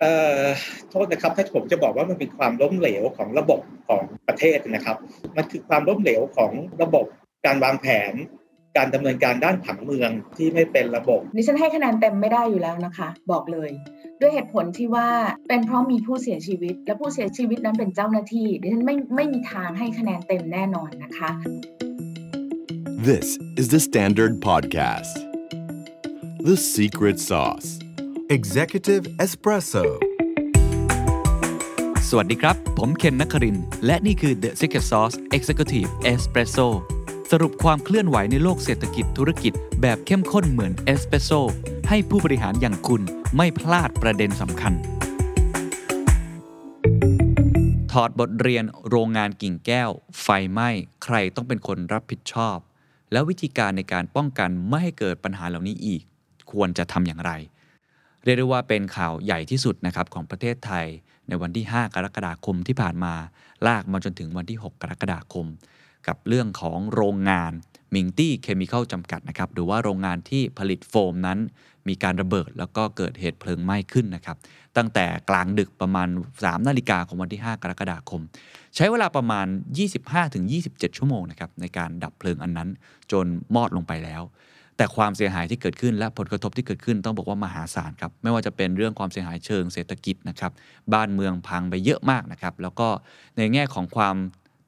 เอ่อโทษนะครับถ้าผมจะบอกว่ามันเป็นความล้มเหลวของระบบของประเทศนะครับ มันคือความล้มเหลวของระบบการวางแผน การดำเนินการด้านผังเมืองที่ไม่เป็นระบบดิฉันให้คะแนนเต็มไม่ได้อยู่แล้วนะคะ บอกเลย ด้วยเหตุผลที่ว่าเป็นเพราะมีผู้เสียชีวิต และผู้เสียชีวิตนั้นเป็นเจ้าหน้าที่ดิฉันไม่ไม่มีทางให้คะแนนเต็มแน่นอนนะคะ This is the Standard Podcast The Secret Sauce Executive Espresso สวัสดีครับ ผมเคนนักคริน และนี่คือ The Secret Sauce Executive Espresso สรุปความเคลื่อนไหวในโลกเศรษฐกิจธุรกิจแบบเข้มข้นเหมือนเอสเปรสโซให้ผู้บริหารอย่างคุณไม่พลาดประเด็นสำคัญ ถอดบทเรียนโรงงานกิ่งแก้ว ไฟไหม้ ใครต้องเป็นคนรับผิดชอบ แล้ววิธีการในการป้องกันไม่ให้เกิดปัญหาเหล่านี้อีก ควรจะทำอย่างไร เรียกได้ว่าเป็นข่าวใหญ่ที่สุดนะครับของประเทศไทย ในวันที่ 5 กรกฎาคมที่ผ่านมา ลากมาจนถึงวันที่ 6 กรกฎาคม กับเรื่องของโรงงานมิงตี้เคมีคอลจำกัดนะครับหรือว่าโรงงานที่ผลิตโฟมนั้น มีการระเบิดแล้วก็เกิดเหตุเพลิงไหม้ขึ้นนะครับตั้งแต่กลางดึกประมาณ 3 นาฬิกาของวันที่ 5 กรกฎาคม ใช้เวลาประมาณ 25-27 ชั่วโมงนะครับในการดับเพลิงอันนั้นจนมอดลงไปแล้ว แต่ความเสียหายที่เกิดขึ้นและผลกระทบที่เกิดขึ้นต้องบอกว่ามหาศาลครับไม่ว่าจะเป็นเรื่องความเสียหายเชิงเศรษฐกิจนะครับบ้านเมืองพังไปเยอะมากนะครับแล้วก็ในแง่ของความ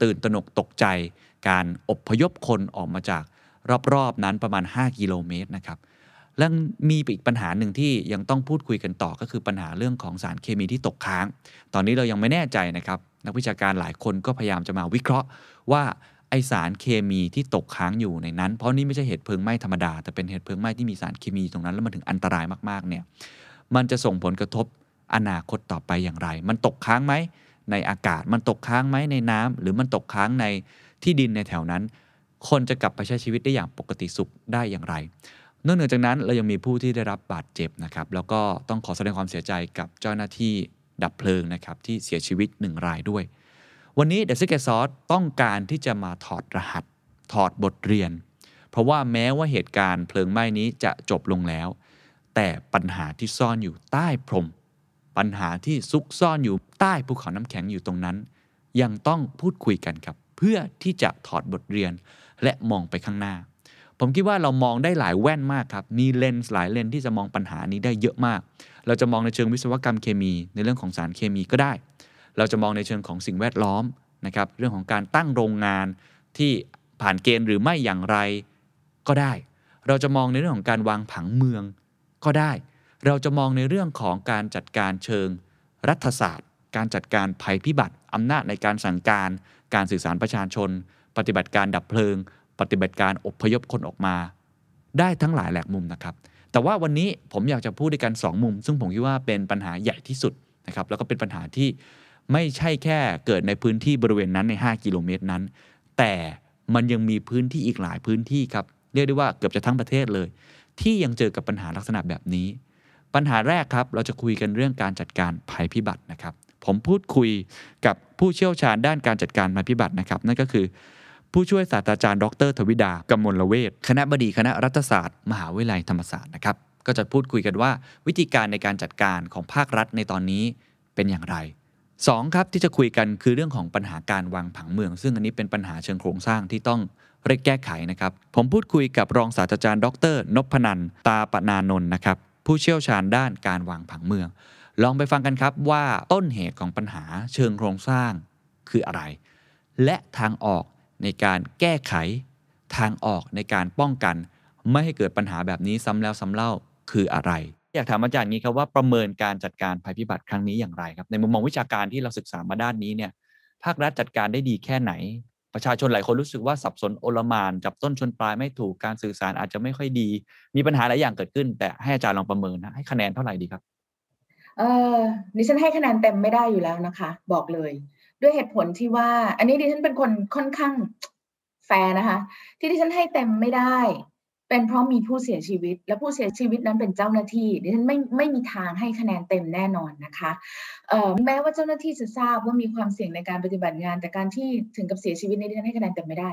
ตื่นตระหนกตกใจ การอบพยพคนออกมาจากรอบๆนั้นประมาณ 5 กิโลเมตรนะครับแล้วมีอีกปัญหาหนึ่งที่ยังต้องพูดคุยกันต่อก็คือปัญหาเรื่องของสารเคมีที่ตกค้าง ตอนนี้เรายังไม่แน่ใจนะครับนักวิชาการหลายคนก็พยายามจะมาวิเคราะห์ว่า ไอสารเคมีที่ตกค้างอยู่ในนั้น เพราะนี่ไม่ใช่เหตุเพลิงไหม้ธรรมดา แต่เป็นเหตุเพลิงไหม้ที่มีสารเคมีตรงนั้นแล้วมันถึงอันตรายมากๆเนี่ยมันจะส่งผลกระทบอนาคตต่อไปอย่างไร มันตกค้างไหมในอากาศ มันตกค้างไหมในน้ำหรือมันตกค้างในที่ดินในแถวนั้น คนจะกลับไปใช้ชีวิตได้อย่างปกติสุขได้อย่างไร นอกเหนือจากนั้นเรายังมีผู้ที่ได้รับบาดเจ็บนะครับ แล้วก็ต้องขอแสดงความเสียใจกับเจ้าหน้าที่ดับเพลิงนะครับที่เสียชีวิตหนึ่งรายด้วย วันนี้ The Secret Sauce ต้องการที่จะมาถอดรหัส ถอดบทเรียน เพราะว่าแม้ว่าเหตุการณ์เพลิงไหม้นี้จะจบลงแล้ว แต่ปัญหาที่ซ่อนอยู่ใต้พรม ปัญหาที่ซุกซ่อนอยู่ใต้ภูเขาน้ำแข็งอยู่ตรงนั้น ยังต้องพูดคุยกันครับ เพื่อที่จะถอดบทเรียนและมองไปข้างหน้า ผมคิดว่าเรามองได้หลายแว่นมากครับ มีเลนส์หลายเลนส์ที่จะมองปัญหานี้ได้เยอะมาก เราจะมองในเชิงวิศวกรรมเคมีในเรื่องของสารเคมีก็ได้ เราจะมองในเชิงของสิ่งแวดล้อมนะครับเรื่องของการตั้งโรงงานที่ผ่านเกณฑ์หรือไม่อย่างไรก็ได้ เราจะมองในเรื่องของการวางผังเมืองก็ได้ เราจะมองในเรื่องของการจัดการเชิงรัฐศาสตร์ การจัดการภัยพิบัติอำนาจในการสั่งการ การสื่อสารประชาชน ปฏิบัติการดับเพลิง ปฏิบัติการอพยพคนออกมา ได้ทั้งหลายแหลกมุมนะครับ แต่ว่าวันนี้ผมอยากจะพูดด้วยกัน 2 มุม ซึ่งผมคิดว่าเป็นปัญหาใหญ่ที่สุดนะครับ แล้วก็เป็นปัญหาที่ ไม่ใช่แค่เกิดในพื้นที่บริเวณนั้นใน 5 กิโลเมตรนั้น แต่มันยังมีพื้นที่อีกหลายพื้นที่ครับ เรียกได้ว่าเกือบจะทั้งประเทศเลย ที่ยังเจอกับปัญหาลักษณะแบบนี้ ปัญหาแรกครับ เราจะคุยกันเรื่องการจัดการภัยพิบัตินะครับ ผมพูดคุยกับผู้เชี่ยวชาญด้านการจัดการภัยพิบัตินะครับ นั่นก็คือ ผู้ช่วยศาสตราจารย์ ดรทวิดากำมลเวศคณะบดีคณะรัฐศาสตร์ มหาวิทยาลัยธรรมศาสตร์นะครับก็จะพูดคุยกันว่าวิธีการในการจัดการของภาครัฐในตอนนี้เป็นอย่างไร 2ครับที่จะคุยกันคือเรื่องของปัญหาการวางผังเมือง ซึ่งอันนี้เป็นปัญหาเชิงโครงสร้างที่ต้องเร่งแก้ไขนะครับ ผมพูดคุยกับรองศาสตราจารย์ ดร นพนันตาปนานนท์นะครับผู้เชี่ยวชาญด้านการวางผังเมือง ลองไปฟังกันครับว่าต้นเหตุของปัญหาเชิงโครงสร้างคืออะไร และทางออกในการแก้ไข ทางออกในการป้องกัน ไม่ให้เกิดปัญหาแบบนี้ซ้ำแล้วซ้ำเล่าคืออะไร อยากถามอาจารย์นี้ครับว่าประเมินการจัดการภัยพิบัติครั้งนี้อย่างไรครับ ในมุมมองวิชาการที่เราศึกษามาด้านนี้เนี่ยภาครัฐจัดการได้ดีแค่ไหน ประชาชนหลายคนรู้สึกว่าสับสนโอลมานจับต้นชนปลายไม่ถูกการสื่อสารอาจจะไม่ค่อยดี มีปัญหาหลายอย่างเกิดขึ้น แต่ให้อาจารย์ลองประเมินนะให้คะแนนเท่าไหร่ดีครับเออดิฉันให้คะแนนเต็มไม่ได้อยู่แล้วนะคะ บอกเลย ด้วยเหตุผลที่ว่า อันนี้ดิฉันเป็นคนค่อนข้างแฟร์นะคะ ที่ดิฉันให้เต็มไม่ได้ เป็นเพราะมีผู้เสียชีวิต และผู้เสียชีวิตนั้นเป็นเจ้าหน้าที่ดิฉันไม่ไม่มีทางให้คะแนนเต็มแน่นอนนะคะแม้ว่าเจ้าหน้าที่จะทราบว่ามีความเสี่ยงในการปฏิบัติงาน แต่การที่ถึงกับเสียชีวิตในดิฉันให้คะแนนเต็มไม่ได้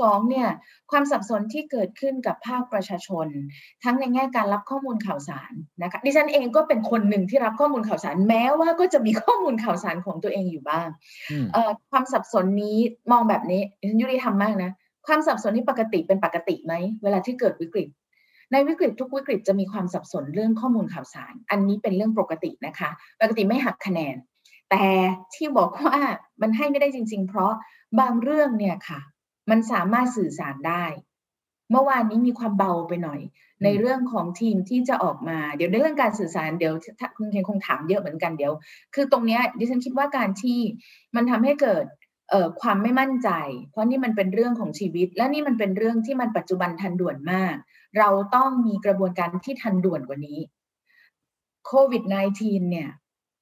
สองเนี่ยความสับสนที่เกิดขึ้นกับภาคประชาชน ทั้งในแง่การรับข้อมูลข่าวสารนะคะดิฉันเองก็เป็นคนหนึ่งที่รับข้อมูลข่าวสาร แม้ว่าก็จะมีข้อมูลข่าวสารของตัวเองอยู่บ้างความสับสนนี้มองแบบนี้ดิฉันยุติธรรมมากนะ ความสับสนนี่ปกติเป็นปกติไหมเวลาที่เกิดวิกฤต ในวิกฤตทุกวิกฤตจะมีความสับสนเรื่องข้อมูลข่าวสาร อันนี้เป็นเรื่องปกตินะคะ ปกติไม่หักคะแนน แต่ที่บอกว่ามันให้ไม่ได้จริง ๆ เพราะบางเรื่องเนี่ยค่ะ มันสามารถสื่อสารได้ เมื่อวานนี้มีความเบาไปหน่อย ในเรื่องของทีมที่จะออกมา เดี๋ยวในเรื่องการสื่อสารเดี๋ยวคุณเคนคงถามเยอะเหมือนกันเดี๋ยว คือตรงนี้ดิฉันคิดว่าการที่มันทำให้เกิด ความไม่มั่นใจ เพราะนี่มันเป็นเรื่องของชีวิต และนี่มันเป็นเรื่องที่มันปัจจุบันทันด่วนมาก เราต้องมีกระบวนการที่ทันด่วนกว่านี้โควิด -19 เนี่ย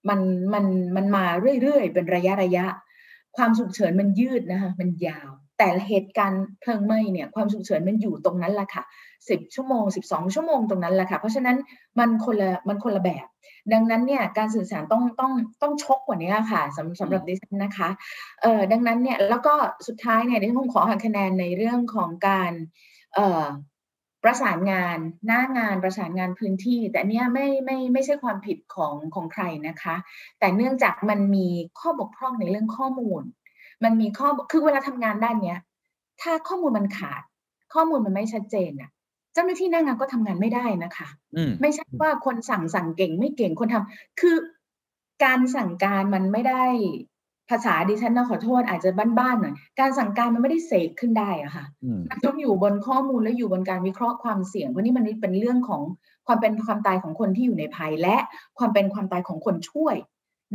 มันมันมันมาเรื่อยๆ เป็นระยะระยะ ความฉุกเฉินมันยืดนะคะมันยาว แต่เหตุการณ์เพลิงไหม้เนี่ยความฉุกเฉินมันอยู่ตรงนั้นแหละค่ะสิบชั่วโมงสิบสองชั่วโมงตรงนั้นแหละค่ะ เพราะฉะนั้นมันคนละมันคนละแบบ ดังนั้นเนี่ยการสื่อสารต้องต้องต้องชกกว่านี้ค่ะสำสำหรับดิฉันนะคะเอ่อดังนั้นเนี่ยแล้วก็สุดท้ายเนี่ยดิฉันคงขอหักคะแนนในเรื่องของการเอ่อประสานงานหน้างานประสานงานพื้นที่ แต่เนี้ยไม่ไม่ไม่ใช่ความผิดของของใครนะคะ แต่เนื่องจากมันมีข้อบกพร่องในเรื่องข้อมูล มันมีข้อคือเวลาทำงานด้านเนี้ย ถ้าข้อมูลมันขาด ข้อมูลมันไม่ชัดเจนอะเจ้าหน้าที่หน้างานก็ทำงานไม่ได้นะคะไม่ใช่ว่าคนสั่งสั่งเก่งไม่เก่งคนทำคือการสั่งการมันไม่ได้ภาษาดิฉันนะขอโทษอาจจะบ้านๆหน่อยการสั่งการมันไม่ได้เสกขึ้นได้อะค่ะ มันต้องอยู่บนข้อมูลและอยู่บนการวิเคราะห์ความเสี่ยงเพราะนี่มันเป็นเรื่องของความเป็นความตายของคนที่อยู่ในภัยและความเป็นความตายของคนช่วย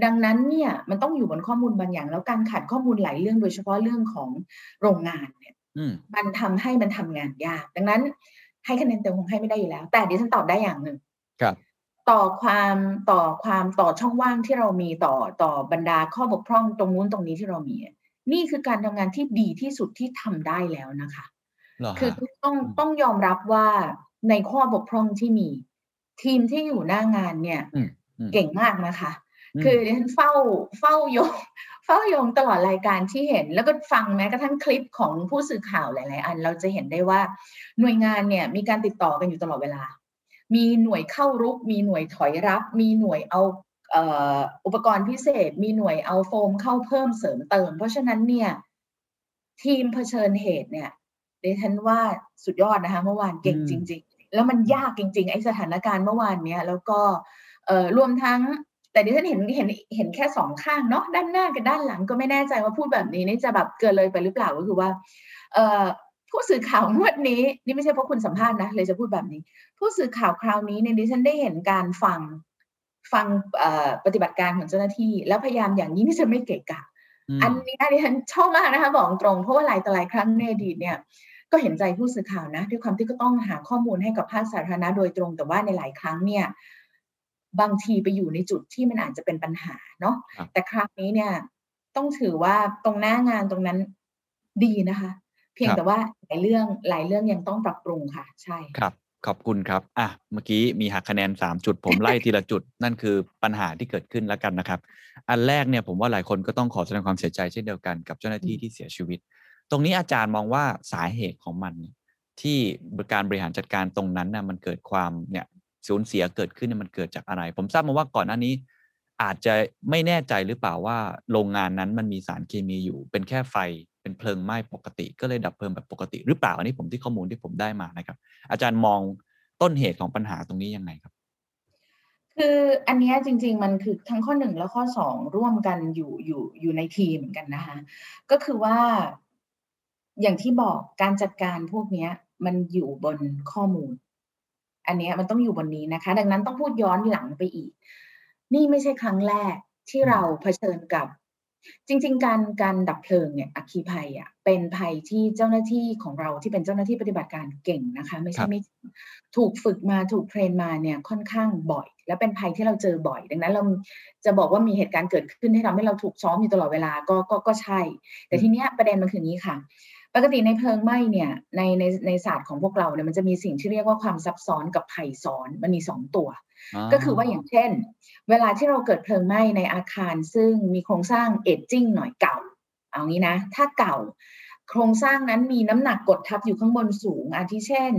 ดังนั้นเนี่ยมันต้องอยู่บนข้อมูลบางอย่าง แล้วการขาดข้อมูลหลายเรื่องโดยเฉพาะเรื่องของโรงงานเนี่ยมันทำให้มันทำงานยาก ดังนั้น ให้คะแนนเต็มคงให้ไม่ได้อยู่แล้ว แต่ดิฉันตอบได้อย่างหนึ่งครับ ต่อความต่อความต่อช่องว่างที่เรามีต่อต่อบรรดาข้อบกพร่องตรงนู้นตรงนี้ที่เรามี นี่คือการทำงานที่ดีที่สุดที่ทำได้แล้วนะคะ คือต้องต้องยอมรับว่าในข้อบกพร่องที่มี ทีมที่อยู่หน้างานเนี่ย เก่งมากนะคะ คือดิฉันเฝ้าเฝ้ายงเฝ้ายงตลอดรายการที่เห็น แล้วก็ฟังแม้กระทั่งคลิปของผู้สื่อข่าวหลาย ๆ อัน เราจะเห็นได้ว่าหน่วยงานเนี่ยมีการติดต่อกันอยู่ตลอดเวลา มีหน่วยเข้ารุก มีหน่วยถอยรับ มีหน่วยเอาอุปกรณ์พิเศษ มีหน่วยเอาโฟมเข้าเพิ่มเสริมเติม เพราะฉะนั้นเนี่ยทีมเผชิญเหตุเนี่ยดิฉันว่าสุดยอดนะคะเมื่อวานเก่งจริง ๆ แล้วมันยากจริง ๆ ไอ้สถานการณ์เมื่อวานเนี้ยแล้วก็รวมทั้ง แต่ดิฉันเห็นเห็นเห็นแค่สองข้างเนาะด้านหน้ากับด้านหลังก็ไม่แน่ใจว่าพูดแบบนี้นี่จะแบบเกินเลยไปหรือเปล่าก็คือว่า เอ่อผู้สื่อข่าวงวดนี้นี่ไม่ใช่เพราะคุณสัมภาษณ์นะเลยจะพูดแบบนี้ ผู้สื่อข่าวคราวนี้เนี่ยดิฉันได้เห็นการฟังฟังปฏิบัติการของเจ้าหน้าที่ แล้วพยายามอย่างนี้ที่จะไม่เกะกะ อันนี้ดิฉันชอบมากนะคะบอกตรงเพราะว่าหลายต่อหลายครั้งในอดีตเนี่ย ก็เห็นใจผู้สื่อข่าวนะด้วยความที่ก็ต้องหาข้อมูลให้กับภาคสาธารณะโดยตรงแต่ว่าในหลายครั้งเนี่ย บางทีไปอยู่ในจุดที่มันอาจจะเป็นปัญหาเนาะแต่ครั้งนี้เนี่ย ต้องถือว่าตรงหน้างานตรงนั้นดีนะคะ เพียงแต่ว่าหลายเรื่องหลายเรื่องยังต้องปรับปรุงค่ะ ใช่ครับขอบคุณครับ อะ เมื่อกี้มีหักคะแนนสามจุด ผมไล่ทีละจุด นั่นคือปัญหาที่เกิดขึ้นแล้วกันนะครับ อันแรกเนี่ยผมว่าหลายคนก็ต้องขอแสดงความเสียใจเช่นเดียวกันกับเจ้าหน้าที่ที่เสียชีวิต ตรงนี้อาจารย์มองว่าสาเหตุของมัน ที่การบริหารจัดการตรงนั้นนะมันเกิดความเนี่ย สูญเสียเกิดขึ้นมันเกิดจากอะไร ผมทราบมาว่าก่อนหน้านี้ อาจจะไม่แน่ใจหรือเปล่าว่าโรงงานนั้นมันมีสารเคมีอยู่ เป็นแค่ไฟเป็นเพลิงไหม้ปกติ ก็เลยดับเพลิงแบบปกติหรือเปล่าอันนี้ผมที่ข้อมูลที่ผมได้มานะครับ อาจารย์มองต้นเหตุของปัญหาตรงนี้ยังไงครับ คืออันนี้จริง ๆ มันคือทั้งข้อหนึ่งและข้อสองร่วมกันอยู่อยู่อยู่ในทีมเหมือนกันนะคะก็คือว่า อย่างที่บอกการจัดการพวกนี้มันอยู่บนข้อมูล อันนี้มันต้องอยู่บนนี้นะคะ ดังนั้นต้องพูดย้อนหลังไปอีก นี่ไม่ใช่ครั้งแรกที่เราเผชิญกับ จริง ๆ การการดับเพลิงเนี่ยอัคคีภัยอะเป็นภัยที่เจ้าหน้าที่ของเราที่เป็นเจ้าหน้าที่ปฏิบัติการเก่งนะคะ ไม่ใช่ไม่ถูกฝึกมาถูกเทรนมาเนี่ยค่อนข้างบ่อย และเป็นภัยที่เราเจอบ่อย ดังนั้นเราจะบอกว่ามีเหตุการณ์เกิดขึ้นให้ทำให้เราถูกซ้อมอยู่ตลอดเวลาก็ก็ก็ใช่ แต่ทีเนี้ยประเด็นมันคือนี้ค่ะ ปกติในเพลิงไหม้เนี่ยในในในศาสตร์ของพวกเราเนี่ยมันจะมีสิ่งที่เรียกว่าความซับซ้อนกับภัยซ้อนมันมีสองตัว ก็คือว่าอย่างเช่น เวลาที่เราเกิดเพลิงไหม้ในอาคารซึ่งมีโครงสร้างเอจจิ้งหน่อยเก่า เอางี้นะ ถ้าเก่า โครงสร้างนั้นมีน้ำหนักกดทับอยู่ข้างบนสูงอาทิเช่น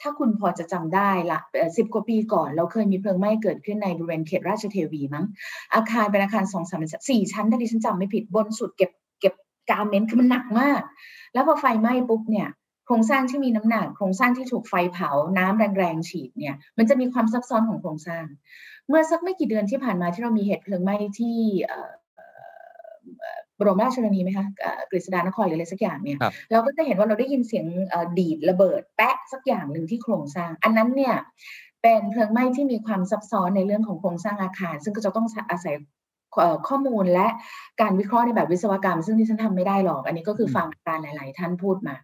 ถ้าคุณพอจะจำได้ละสิบกว่าปีก่อน เราเคยมีเพลิงไหม้เกิดขึ้นในบริเวณเขตราชเทวีมั้งอาคารเป็นอาคารสองสามสี่ชั้นถ้าดิฉันจำไม่ผิดบนสุดเก็บเก็บกาเมนต์คือมันหนักมาก แล้วพอไฟไหม้ปุ๊บเนี่ยโครงสร้างที่มีน้ำหนัก โครงสร้างที่ถูกไฟเผา น้ำแรงๆฉีดเนี่ย มันจะมีความซับซ้อนของโครงสร้าง เมื่อสักไม่กี่เดือนที่ผ่านมาที่เรามีเหตุเพลิงไหม้ที่บรมราชชนนีไหมคะกฤษดานครหรืออะไรสักอย่างเนี่ย เราก็จะเห็นว่าเราได้ยินเสียงดีดระเบิด แปะสักอย่างหนึ่งที่โครงสร้าง อันนั้นเนี่ยเป็นเพลิงไหม้ที่มีความซับซ้อนในเรื่องของโครงสร้างอาคาร ซึ่งก็จะต้องอาศัย ข้อมูลและการวิเคราะห์ในแบบวิศวกรรม ซึ่งที่ฉันทำไม่ได้หรอก อันนี้ก็คือฟังการหลาย ๆ ท่านพูดมา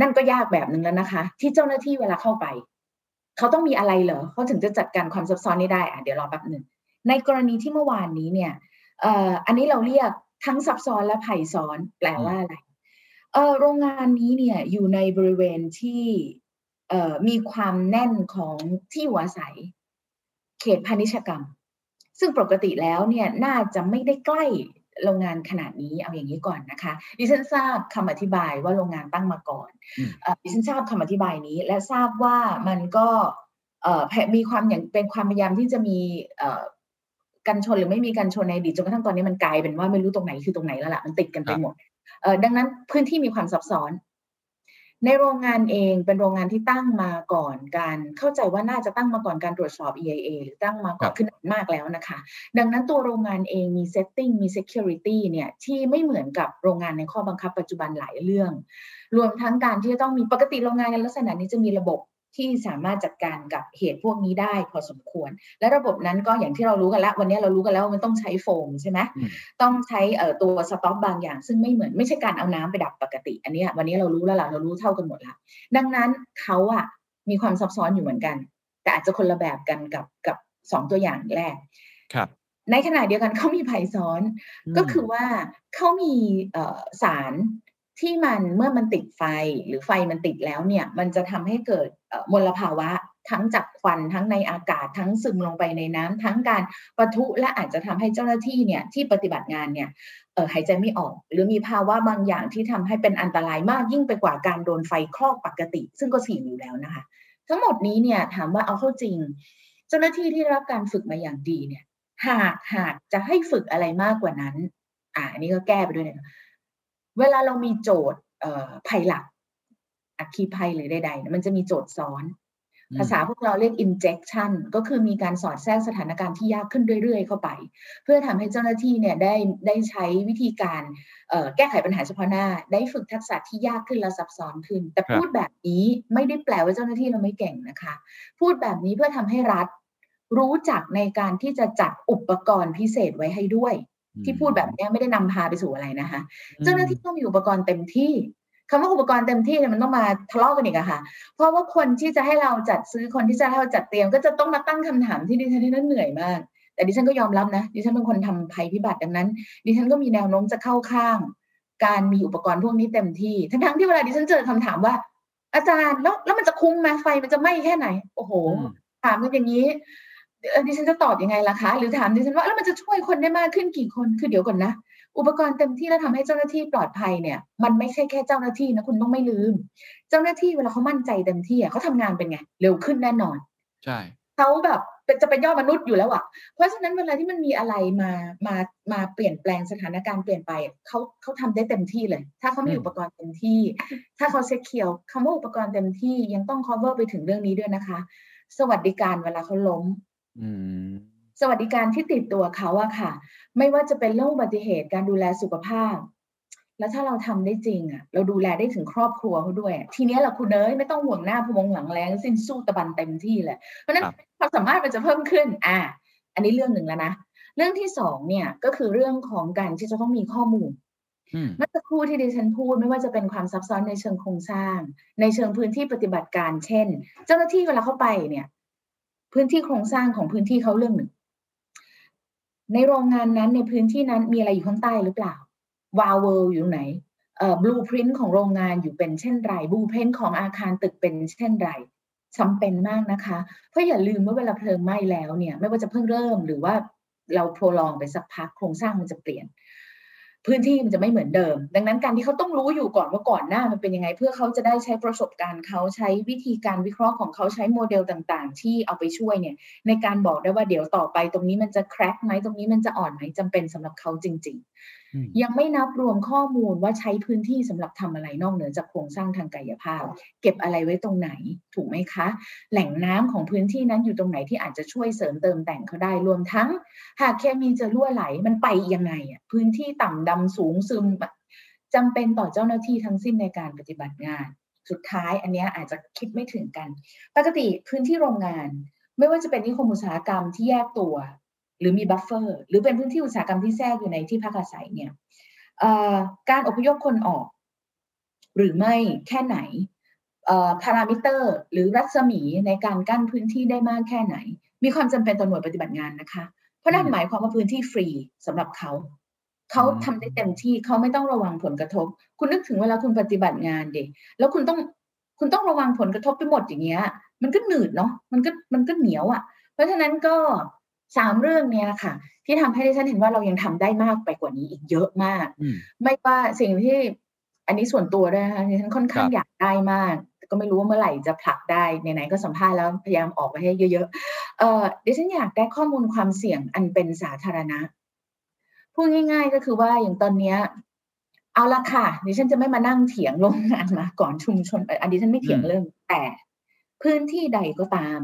นั่นก็ยากแบบหนึ่งแล้วนะคะ ที่เจ้าหน้าที่เวลาเข้าไป เขาต้องมีอะไรเหรอเขาถึงจะจัดการความซับซ้อนนี้ได้อะเดี๋ยวรอแป๊บหนึ่งในกรณีที่เมื่อวานนี้เนี่ยเอ่ออันนี้เราเรียกทั้งซับซ้อนและไผ่ซ้อน แปลว่าอะไรเออโรงงานนี้เนี่ยอยู่ในบริเวณที่เอ่อมีความแน่นของที่อยู่อาศัย เขตพาณิชยกรรม ซึ่งปกติแล้วเนี่ยน่าจะไม่ได้ใกล้โรงงานขนาดนี้เอาอย่างนี้ก่อนนะคะ ดิฉันทราบคำอธิบายว่าโรงงานตั้งมาก่อนดิฉันทราบคำอธิบายนี้และทราบว่ามันก็มีความอย่างเป็นความพยายามที่จะมีกันชนหรือไม่มีกันชนในอดีตจนกระทั่งตอนนี้มันกลายเป็นว่าไม่รู้ตรงไหนคือตรงไหนแล้วล่ะมันติดกันไปหมดดังนั้นพื้นที่มีความซับซ้อน ในโรงงานเองเป็นโรงงานที่ตั้งมาก่อนการเข้าใจว่าน่าจะตั้งมาก่อนการตรวจสอบ EIA หรือตั้งมาก่อนขึ้นมากแล้วนะคะ ดังนั้นตัวโรงงานเองมี setting มี security เนี่ยที่ไม่เหมือนกับโรงงานในข้อบังคับปัจจุบันหลายเรื่อง รวมทั้งการที่จะต้องมีปกติโรงงานในลักษณะนี้จะมีระบบ ที่สามารถจัดการกับเหตุพวกนี้ได้พอสมควร และระบบนั้นก็อย่างที่เรารู้กันแล้ว วันนี้เรารู้กันแล้วว่ามันต้องใช้โฟมใช่ไหมต้องใช้ตัวสต็อกบางอย่าง ซึ่งไม่เหมือนไม่ใช่การเอาน้ำไปดับปกติ อันนี้วันนี้เรารู้แล้วล่ะเรารู้เท่ากันหมดละดังนั้นเขาอะมีความซับซ้อนอยู่เหมือนกัน แต่อาจจะคนละแบบกันกับกับสองตัวอย่างแรกครับในขณะเดียวกันเขามีภัยซ้อนก็คือว่าเขามีสาร ที่มันเมื่อมันติดไฟหรือไฟมันติดแล้วเนี่ย มันจะทำให้เกิดมลภาวะทั้งจากควันทั้งในอากาศทั้งซึมลงไปในน้ำทั้งการปะทุและอาจจะทำให้เจ้าหน้าที่เนี่ยที่ปฏิบัติงานเนี่ยหายใจไม่ออก หรือมีภาวะบางอย่างที่ทำให้เป็นอันตรายมากยิ่งไปกว่าการโดนไฟคลอกปกติ ซึ่งก็เสี่ยงอยู่แล้วนะคะ ทั้งหมดนี้เนี่ยถามว่าเอาเข้าจริง เจ้าหน้าที่ที่รับการฝึกมาอย่างดีเนี่ย หากหากจะให้ฝึกอะไรมากกว่านั้น อ่าอันนี้ก็แก้ไปด้วยนะ เวลาเรามีโจทย์ภัยหลักอัคคีภัยหรือใดๆมันจะมีโจทย์ซ้อน ภาษาพวกเราเรียก injection ก็คือมีการสอดแทรกสถานการณ์ที่ยากขึ้นเรื่อย ๆ เข้าไป เพื่อทำให้เจ้าหน้าที่เนี่ยได้ได้ใช้วิธีการแก้ไขปัญหาเฉพาะหน้า ได้ฝึกทักษะที่ยากขึ้นและซับซ้อนขึ้น แต่พูดแบบนี้ไม่ได้แปลว่าเจ้าหน้าที่เราไม่เก่งนะคะ พูดแบบนี้เพื่อทำให้รัฐรู้จักในการที่จะจัดอุปกรณ์พิเศษไว้ให้ด้วย ที่พูดแบบนี้ไม่ได้นำพาไปสู่อะไรนะคะเจ้าหน้าที่ต้องมีอุปกรณ์เต็มที่คำว่าอุปกรณ์เต็มที่เนี่ยมันต้องมาทะเลาะกันอีกอะค่ะ เพราะว่าคนที่จะให้เราจัดซื้อคนที่จะให้เราจัดเตรียม ก็จะต้องมาตั้งคำถามที่ดิฉันที่นั้นเหนื่อยมาก แต่ดิฉันก็ยอมรับนะ ดิฉันเป็นคนทำภัยพิบัติดังนั้น ดิฉันก็มีแนวโน้มจะเข้าข้าง การมีอุปกรณ์พวกนี้เต็มที่ ทั้งทั้งที่เวลาดิฉันเจอคำถามว่า อาจารย์แล้วแล้วมันจะคุ้มไหมไฟมันจะไหม้แค่ไหน โอ้โห ถามกันอย่างนี้ ดิฉันจะตอบยังไงล่ะคะ หรือถามดิฉันว่าแล้วมันจะช่วยคนได้มากขึ้นกี่คนคือเดี๋ยวก่อนนะ อุปกรณ์เต็มที่แล้วทำให้เจ้าหน้าที่ปลอดภัยเนี่ย มันไม่ใช่แค่เจ้าหน้าที่นะคุณต้องไม่ลืม เจ้าหน้าที่เวลาเขามั่นใจเต็มที่เขาทำงานเป็นไง เร็วขึ้นแน่นอน ใช่เขาแบบจะเป็นยอดมนุษย์อยู่แล้วอะเพราะฉะนั้นเวลาที่มันมีอะไรมามามาเปลี่ยนแปลงสถานการณ์เปลี่ยนไปเขาเขาทำได้เต็มที่เลย ถ้าเขามีอุปกรณ์เต็มที่ ถ้าเขาเซ็กเคียวคำว่าอุปกรณ์เต็มที่ยังต้อง cover ไปถึงเรื่องนี้ด้วยนะคะ สวัสดิการเวลาเขาล้ม สวัสดิการที่ติดตัวเขาอะค่ะ ไม่ว่าจะเป็นเรื่องอุบัติเหตุการดูแลสุขภาพ แล้วถ้าเราทำได้จริงอะเราดูแลได้ถึงครอบครัวเขาด้วย ทีนี้เราคุณเอ้ยไม่ต้องห่วงหน้าพวงหลังแรงสิ้นสู้ตะบันเต็มที่เลยเพราะนั้นความสามารถมันจะเพิ่มขึ้น อ่าอันนี้เรื่องหนึ่งแล้วนะเรื่องที่สองเนี่ยก็คือเรื่องของการที่จะต้องมีข้อมูลเมื่อสักครู่ที่ดิฉันพูดไม่ว่าจะเป็นความซับซ้อนในเชิงโครงสร้าง ในเชิงพื้นที่ปฏิบัติการเช่น เจ้าหน้าที่เวลาเข้าไปเนี่ย พื้นที่โครงสร้างของพื้นที่เขาเรื่องหนึ่ง ในโรงงานนั้นในพื้นที่นั้นมีอะไรอยู่ข้างใต้หรือเปล่าวาลเวลอยู่ไหนเออบลูพรินต์ของโรงงานอยู่เป็นเช่นไรบลูพรินต์ของอาคารตึกเป็นเช่นไรจำเป็นมากนะคะ เพราะอย่าลืมว่าเวลาเพลิงไหม้แล้วเนี่ย ไม่ว่าจะเพิ่งเริ่มหรือว่าเราโปรลองไปสักพักโครงสร้างมันจะเปลี่ยน พื้นที่มันจะไม่เหมือนเดิม ดังนั้นการที่เขาต้องรู้อยู่ก่อนว่าก่อนหน้ามันเป็นยังไง เพื่อเขาจะได้ใช้ประสบการณ์เขาใช้วิธีการวิเคราะห์ของเขาใช้โมเดลต่างๆ ที่เอาไปช่วยเนี่ยในการบอกได้ว่าเดี๋ยวต่อไปตรงนี้มันจะแครกไหมตรงนี้มันจะอ่อนไหมจำเป็นสำหรับเขาจริง ๆ ยังไม่นับรวมข้อมูลว่าใช้พื้นที่สำหรับทำอะไรนอกเหนือจากโครงสร้างทางกายภาพ เก็บอะไรไว้ตรงไหนถูกไหมคะ แหล่งน้ำของพื้นที่นั้นอยู่ตรงไหนที่อาจจะช่วยเสริมเติมแต่งเขาได้รวมทั้ง หากเคมีจะรั่วไหลมันไปยังไงอะพื้นที่ต่ำดำสูงซึมจำเป็นต่อเจ้าหน้าที่ทั้งสิ้นในการปฏิบัติงาน สุดท้ายอันนี้อาจจะคิดไม่ถึงกัน ปกติพื้นที่โรงงาน ไม่ว่าจะเป็นนิคมอุตสาหกรรมที่แยกตัว หรือมีบัฟเฟอร์หรือเป็นพื้นที่อุตสาหกรรมที่แทรกอยู่ในที่พักอาศัยเนี่ยการอพยพคนออก หรือไม่แค่ไหนพารามิเตอร์ หรือรัศมีในการกั้นพื้นที่ได้มากแค่ไหน มีความจำเป็นต่อหน่วยปฏิบัติงานนะคะ เพราะนั่นหมายความว่าพื้นที่ฟรีสำหรับเขาเขาทำได้เต็มที่เขาไม่ต้องระวังผลกระทบ คุณนึกถึงเวลาคุณปฏิบัติงานเด็กแล้วคุณต้องคุณต้องระวังผลกระทบไปหมดอย่างเงี้ย มันก็หนืดเนาะมันก็มันก็เหนียวอะ่ะ เพราะฉะนั้นก็ สามเรื่องเนี้ยค่ะ ที่ทำให้ดิฉันเห็นว่าเรายังทำได้มากไปกว่านี้อีกเยอะมาก ไม่ว่าสิ่งที่อันนี้ส่วนตัวด้วยนะคะดิฉันค่อนข้างอยากได้มากก็ไม่รู้ว่าเมื่อไหร่จะผลักได้ไหนๆก็สัมภาษณ์แล้วพยายามออกมาให้เยอะๆเอ่อดิฉันอยากได้ข้อมูลความเสี่ยงอันเป็นสาธารณะพูดง่าย ๆ ก็คือว่าอย่างตอนเนี้ยเอาละค่ะดิฉันจะไม่มานั่งเถียงโรงงานมาก่อนชุมชนอันนี้ฉันไม่เถียงเรื่องแต่พื้นที่ใดก็ตาม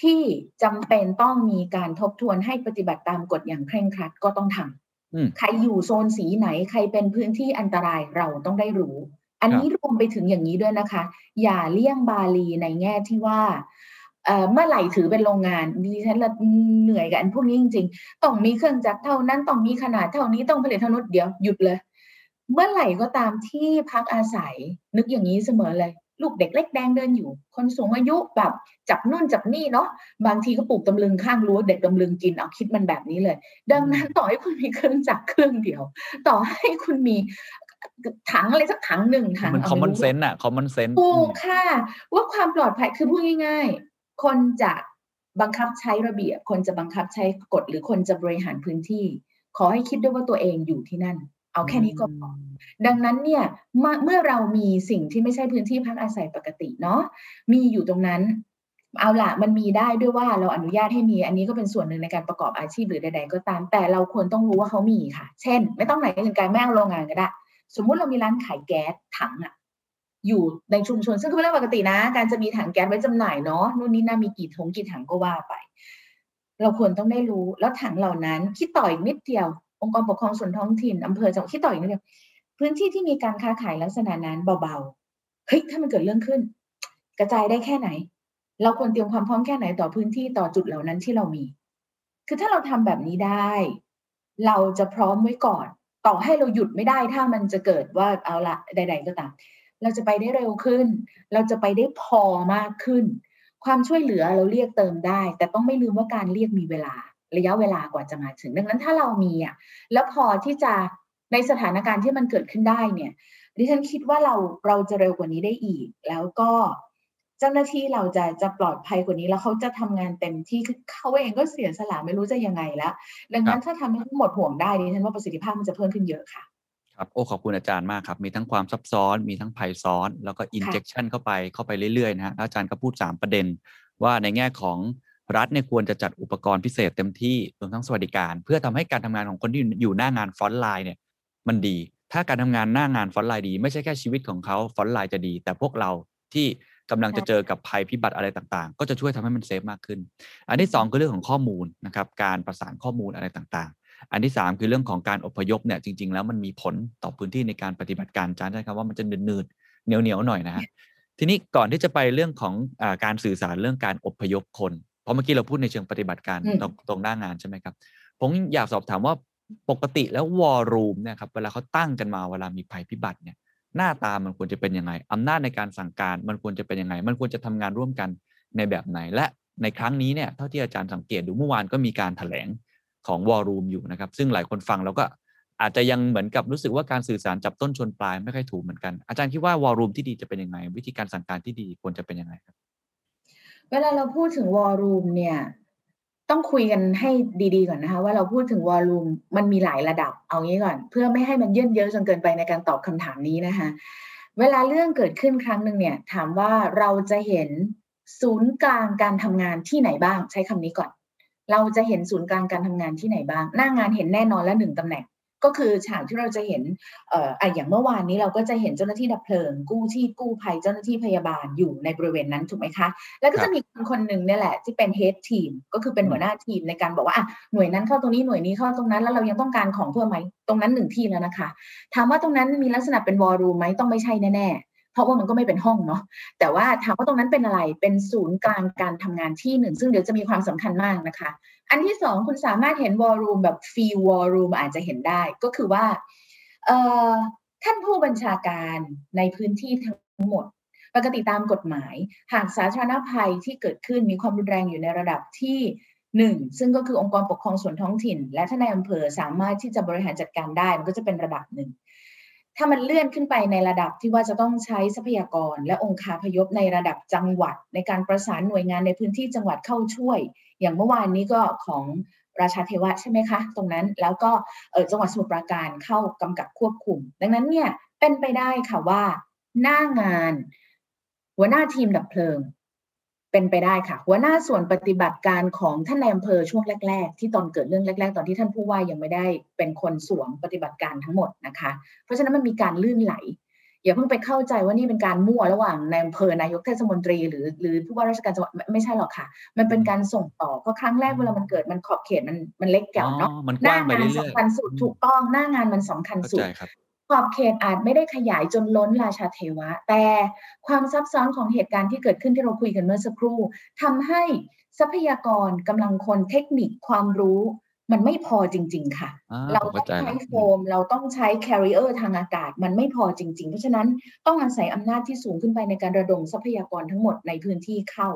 ที่จำเป็นต้องมีการทบทวนให้ปฏิบัติตามกฎอย่างเคร่งครัดก็ต้องทำใครอยู่โซนสีไหนใครเป็นพื้นที่อันตรายเราต้องได้รู้ อันนี้รวมไปถึงอย่างนี้ด้วยนะคะ อย่าเลี่ยงบาลีในแง่ที่ว่าเมื่อไหร่ถือเป็นโรงงานดิฉันละเหนื่อยกับอันพวกนี้จริงๆต้องมีเครื่องจักรเท่านั้นต้องมีขนาดเท่านี้ต้องผลิตเท่านู้นเดี๋ยวหยุดเลย เมื่อไหร่ก็ตามที่พักอาศัย นึกอย่างนี้เสมอเลย ลูกเด็กเล็กแดงเดินอยู่ คนสูงอายุแบบจับนู่นจับนี่เนาะบางทีก็ปลูกตำลึงข้างรั้วเด็ดตำลึงกินเอาคิดมันแบบนี้เลย ดังนั้นต่อให้คุณมีเครื่องจักรเครื่องเดียว ต่อให้คุณมีถังอะไรสักถังหนึ่งถังมัน common senseอะ common sense ถูกค่ะ ว่าความปลอดภัยคือพูดง่าย ๆ คนจะบังคับใช้ระเบียบ คนจะบังคับใช้กฎหรือคนจะบริหารพื้นที่ ขอให้คิดด้วยว่าตัวเองอยู่ที่นั่น เอาแค่นี้ก็พอดังนั้นเนี่ยเมื่อเรามีสิ่งที่ไม่ใช่พื้นที่พักอาศัยปกติเนาะมีอยู่ตรงนั้น เอาละมันมีได้ด้วยว่าเราอนุญาตให้มี อันนี้ก็เป็นส่วนหนึ่งในการประกอบอาชีพหรือใดๆก็ตาม แต่เราควรต้องรู้ว่าเขามีค่ะ เช่น ไม่ต้องไหนอื่นไกลแม่โรงงานก็ได้ สมมุติเรามีร้านขายแก๊สถังอะอยู่ในชุมชน ซึ่งคือเรื่องปกตินะ การจะมีถังแก๊สไว้จำหน่ายเนาะนู่นนี่น่ามีกี่ถงกี่ถังก็ว่าไป เราควรต้องได้รู้แล้วถังเหล่านั้นคิดต่ออีกนิดเดียว องค์กรปกครองส่วนท้องถิ่นอำเภอจังหวัดที่ต่ออีกนิดเดียวพื้นที่ที่มีการค้าขายลักษณะนั้นเบาๆเฮ้ยถ้ามันเกิดเรื่องขึ้น กระจายได้แค่ไหน เราควรเตรียมความพร้อมแค่ไหนต่อพื้นที่ต่อจุดเหล่านั้นที่เรามี คือถ้าเราทำแบบนี้ได้ เราจะพร้อมไว้ก่อน ต่อให้เราหยุดไม่ได้ถ้ามันจะเกิดว่าเอาละใด ๆ ก็ตามเราจะไปได้เร็วขึ้น เราจะไปได้พอมากขึ้น ความช่วยเหลือเราเรียกเติมได้ แต่ต้องไม่ลืมว่าการเรียกมีเวลา ระยะเวลากว่าจะมาถึง ดังนั้นถ้าเรามีอะแล้วพอที่จะในสถานการณ์ที่มันเกิดขึ้นได้เนี่ย ดิฉันคิดว่าเราเราจะเร็วกว่านี้ได้อีก แล้วก็เจ้าหน้าที่เราจะจะปลอดภัยกว่านี้แล้วเขาจะทำงานเต็มที่คือเขาเองก็เสียสละไม่รู้จะยังไงแล้วดังนั้นถ้าทำให้ทั้งหมดห่วงได้ดิฉันว่าประสิทธิภาพมันจะเพิ่มขึ้นเยอะค่ะครับโอ้ขอบคุณอาจารย์มากครับมีทั้งความซับซ้อนมีทั้งภัยซ้อน แล้วก็ injection เข้าไปเข้าไปเรื่อยๆนะฮะอาจารย์ก็พูด 3 ประเด็น ว่าในแง่ของ รัฐเนี่ยควรจะจัดอุปกรณ์พิเศษเต็มที่รวมทั้งสวัสดิการ เพื่อทำให้การทำงานของคนที่อยู่หน้างาน frontline เนี่ยมันดี ถ้าการทำงานหน้างาน frontline ดี ไม่ใช่แค่ชีวิตของเขา frontline จะดี แต่พวกเราที่กำลังจะเจอกับภัยพิบัติอะไรต่างๆ ก็จะช่วยทำให้มัน safe มากขึ้น อันที่ 2 คือเรื่องของข้อมูลนะครับการประสานข้อมูลอะไรต่างๆ อันที่ 3 คือเรื่องของการอพยพเนี่ยจริง ๆ แล้วมันมีผลต่อพื้นที่ในการปฏิบัติการจานใช่ครับว่ามันจะเนืดๆเหนียวๆหน่อยนะฮะทีนี้ก่อนที่จะไปเรื่องของอการสื่อสารเรื่องการอพยพคน เพราะเมื่อกี้เราพูดในเชิงปฏิบัติการตรงตรงหน้างานใช่ไหมครับ ผมอยากสอบถามว่าปกติแล้ววอลลุ่มเนี่ยครับเวลาเขาตั้งกันมาเวลามีภัยพิบัติเนี่ยหน้าตามันควรจะเป็นยังไงอำนาจในการสั่งการมันควรจะเป็นยังไง มันควรจะทำงานร่วมกันในแบบไหน และในครั้งนี้เนี่ยเท่าที่อาจารย์สังเกตดูเมื่อวานก็มีการถแถลงของวอลลุ่มอยู่นะครับ ซึ่งหลายคนฟังแล้วก็อาจจะยังเหมือนกับรู้สึกว่าการสื่อสารจับต้นชนปลายไม่ค่อยถูกเหมือนกัน อาจารย์คิดว่าวอลลุ่มที่ดีจะเป็นยังไง วิธีการสั่งการที่ดีควรจะเป็นยังไงครับ เวลาเราพูดถึงวอลลุ่มเนี่ย ต้องคุยกันให้ดีๆก่อนนะคะ ว่าเราพูดถึงวอลลุ่มมันมีหลายระดับเอางี้ก่อน เพื่อไม่ให้มันเยื่นเยอะจนเกินไปในการตอบคำถามนี้นะคะ เวลาเรื่องเกิดขึ้นครั้งหนึ่งเนี่ย ถามว่าเราจะเห็นศูนย์กลางการทำงานที่ไหนบ้าง ใช้คำนี้ก่อน เราจะเห็นศูนย์กลางการทำงานที่ไหนบ้าง หน้างานเห็นแน่นอนและหนึ่งตำแหน่ง ก็คือฉากที่เราจะเห็นเอ่ออะอย่างเมื่อวานนี้เราก็จะเห็นเจ้าหน้าที่ดับเพลิง กู้ชีพกู้ภัยเจ้าหน้าที่พยาบาลอยู่ในบริเวณนั้นถูกไหมคะ แล้วก็จะมีคนคนหนึ่งเนี่ยแหละที่เป็น head team ก็คือเป็นหัวหน้าทีมในการบอกว่าอะหน่วยนั้นเข้าตรงนี้หน่วยนี้เข้าตรงนั้น แล้วเรายังต้องการของเพิ่มไหมตรงนั้นหนึ่งที่แล้วนะคะ ถามว่าตรงนั้นมีลักษณะเป็นวอลลุ่มไหมต้องไม่ใช่แน่ๆ เพราะว่ามันก็ไม่เป็นห้องเนาะแต่ว่าถามว่าตรงนั้นเป็นอะไรเป็นศูนย์กลางการทำงานที่หนึ่ง ซึ่งเดี๋ยวจะมีความสำคัญมากนะคะ อันที่สองคุณสามารถเห็นวอลลุ่มแบบฟีวอลลุ่มอาจจะเห็นได้ก็คือว่าเอ่อท่านผู้บัญชาการในพื้นที่ทั้งหมดปกติตามกฎหมาย หากสาธารณภัยที่เกิดขึ้นมีความรุนแรงอยู่ในระดับที่หนึ่งซึ่งก็คือองค์กรปกครองส่วนท้องถิ่น และท่านในอำเภอสามารถที่จะบริหารจัดการได้มันก็จะเป็นระดับหนึ่ง ถ้ามันเลื่อนขึ้นไปในระดับที่ว่าจะต้องใช้ทรัพยากร และองค์คาพยพในระดับจังหวัด ในการประสานหน่วยงานในพื้นที่จังหวัดเข้าช่วย อย่างเมื่อวานนี้ก็ของราชาเทวะใช่ไหมคะ ตรงนั้นแล้วก็จังหวัดสมุทรปราการเข้ากำกับควบคุม ดังนั้นเนี่ยเป็นไปได้ค่ะว่า หน้างาน หัวหน้าทีมดับเพลิง เป็นไปได้ค่ะ หัวหน้าส่วนปฏิบัติการของท่านในอำเภอช่วงแรก ๆ ที่ตอนเกิดเรื่องแรก ๆ ตอนที่ท่านผู้ว่ายังไม่ได้เป็นคนสวมปฏิบัติการทั้งหมดนะคะ เพราะฉะนั้นมันมีการลื่นไหลอย่าเพิ่งไปเข้าใจว่านี่เป็นการมั่วระหว่างในอำเภอนายกเทศมนตรีหรือหรือผู้ว่าราชการจังหวัดไม่ไม่ใช่หรอกค่ะ มันเป็นการส่งต่อเพราะครั้งแรกเวลามันเกิดมันขอบเขตมันมันเล็กแก่วเนาะอ๋อมันหกน้าว้างไปงานเรื่อยสำคัญสุดๆถูกต้องหน้างานมันสำคัญเข้าสุใจดครับ ขอบเขตอาจไม่ได้ขยายจนล้นราชาเทวะ แต่ความซับซ้อนของเหตุการณ์ที่เกิดขึ้นที่เราคุยกันเมื่อสักครู่ทำให้ทรัพยากรกำลังคนเทคนิคความรู้มันไม่พอจริง ๆ ค่ะอ่าเราผมต้อเข้างใจใช้แล้วโฟม เราต้องใช้แคริเออร์ทางอากาศ มันไม่พอจริง ๆ เพราะฉะนั้นต้องอาศัยอำนาจที่สูงขึ้นไปในการระดมทรัพยากรทั้งหมดในพื้นที่เข้า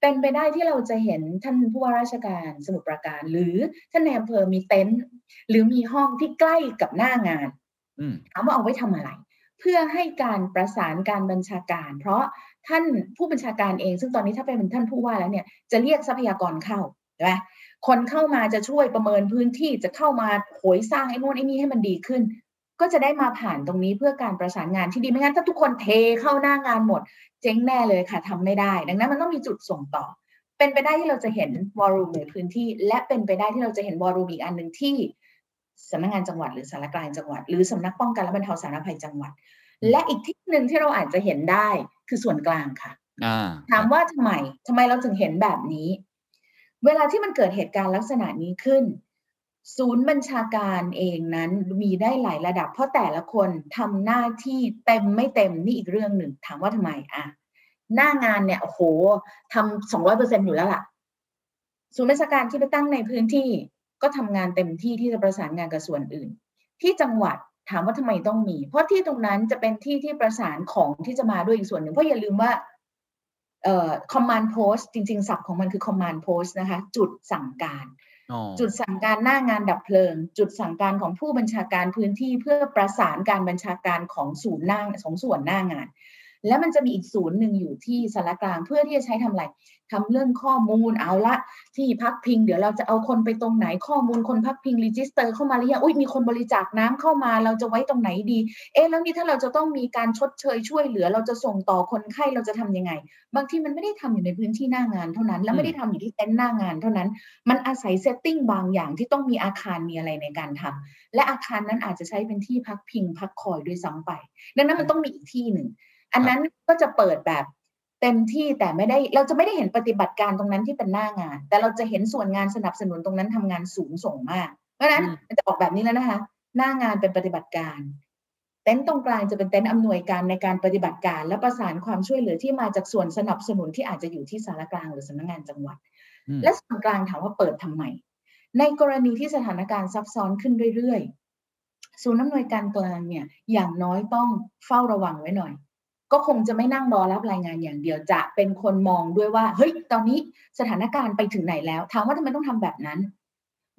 เป็นไปได้ที่เราจะเห็นท่านผู้ว่าราชการสมุทรปราการ หรือท่านในอำเภอมีเต็นท์หรือมีห้องที่ใกล้กับหน้างานอืม ถามว่าเอาไว้ทำอะไร เพื่อให้การประสานการบัญชาการ เพราะท่านผู้บัญชาการเอง ซึ่งตอนนี้ถ้าเป็นท่านผู้ว่าแล้วเนี่ยจะเรียกทรัพยากรเข้าใช่ไหมคนเข้ามาจะช่วยประเมินพื้นที่จะเข้ามาโหยสร้างไอ้นู่นไอ้นี่ให้มันดีขึ้น ก็จะได้มาผ่านตรงนี้เพื่อการประสานงานที่ดีไม่งั้นถ้าทุกคนเทเข้าหน้างานหมด เจ๊งแน่เลยค่ะทำไม่ได้ ดังนั้นมันต้องมีจุดส่งต่อ เป็นไปได้ที่เราจะเห็นวอลลุ่มในพื้นที่ และเป็นไปได้ที่เราจะเห็นวอลลุ่มอีกอันหนึ่งที่ สำนักงานจังหวัดหรือสารกลางจังหวัด หรือสำนักป้องกันและบรรเทาสาธารณภัยจังหวัด และอีกที่หนึ่งที่เราอาจจะเห็นได้คือส่วนกลางค่ะอ่าถามว่าทำไมทำไมเราถึงเห็นแบบนี้ เวลาที่มันเกิดเหตุการณ์ลักษณะนี้ขึ้น ศูนย์บัญชาการเองนั้นมีได้หลายระดับ เพราะแต่ละคนทำหน้าที่เต็มไม่เต็มนี่อีกเรื่องหนึ่ง ถามว่าทำไมอะหน้างานเนี่ยโอ้โหทำสองร้อยเปอร์เซ็นอยู่แล้วล่ะ ศูนย์ราชการที่ไปตั้งในพื้นที่ ก็ทำงานเต็มที่ที่จะประสานงานกับส่วนอื่น ที่จังหวัดถามว่าทำไมต้องมี เพราะที่ตรงนั้นจะเป็นที่ที่ประสานของที่จะมาด้วยอีกส่วนหนึ่งเพราะอย่าลืมว่าเอ่อ command post จริงๆศัพท์ของมันคือ command post นะคะ จุดสั่งการอ๋อจุดสั่งการหน้างานดับเพลิง จุดสั่งการของผู้บัญชาการพื้นที่เพื่อประสานการบัญชาการของศูนย์หน้าของส่วนหน้างาน แล้วมันจะมีอีกศูนย์หนึ่งอยู่ที่ศาลากลางเพื่อที่จะใช้ทำอะไรทำเรื่องข้อมูลเอาละ ที่พักพิง เดี๋ยวเราจะเอาคนไปตรงไหนข้อมูลคนพักพิง register เข้ามาหรือยังอุ้ยมีคนบริจาคน้ำเข้ามา เราจะไว้ตรงไหนดี เอ๊ะแล้วนี่ถ้าเราจะต้องมีการชดเชยช่วยเหลือ เราจะส่งต่อคนไข้เราจะทำยังไง บางทีมันไม่ได้ทำอยู่ในพื้นที่หน้างานเท่านั้น แล้วไม่ได้ทำอยู่ที่เต็นท์หน้างานเท่านั้น มันอาศัย setting บางอย่างที่ต้องมีอาคารมีอะไรในการทำและอาคารนั้นอาจจะใช้เป็นที่พักพิงพักคอยด้วยซ้ำไป ดังนั้นมันต้องมีอีกที่หนึ่งอันนั้นก็จะเปิดแบบ เต็มที่แต่ไม่ได้เราจะไม่ได้เห็นปฏิบัติการตรงนั้นที่เป็นหน้างาน แต่เราจะเห็นส่วนงานสนับสนุนตรงนั้นทำงานสูงส่งมาก เพราะฉะนั้นอืมมันจะออกแบบนี้แล้วนะคะ หน้างานเป็นปฏิบัติการ เต็นท์ตรงกลางจะเป็นเต็นท์อำนวยการในการปฏิบัติการ และประสานความช่วยเหลือที่มาจากส่วนสนับสนุนที่อาจจะอยู่ที่สารกลางหรือสำนักงานจังหวัดอืมและส่วนกลางถามว่าเปิดทำไมในกรณีที่สถานการณ์ซับซ้อนขึ้นเรื่อยๆศูนย์อำนวยการกลางเนี่ยอย่างน้อยต้องเฝ้าระวังไว้หน่อย ก็คงจะไม่นั่งรอรับรายงานอย่างเดียวจะเป็นคนมองด้วยว่าเฮ้ยตอนนี้สถานการณ์ไปถึงไหนแล้วถามว่าทำไมต้องทำแบบนั้น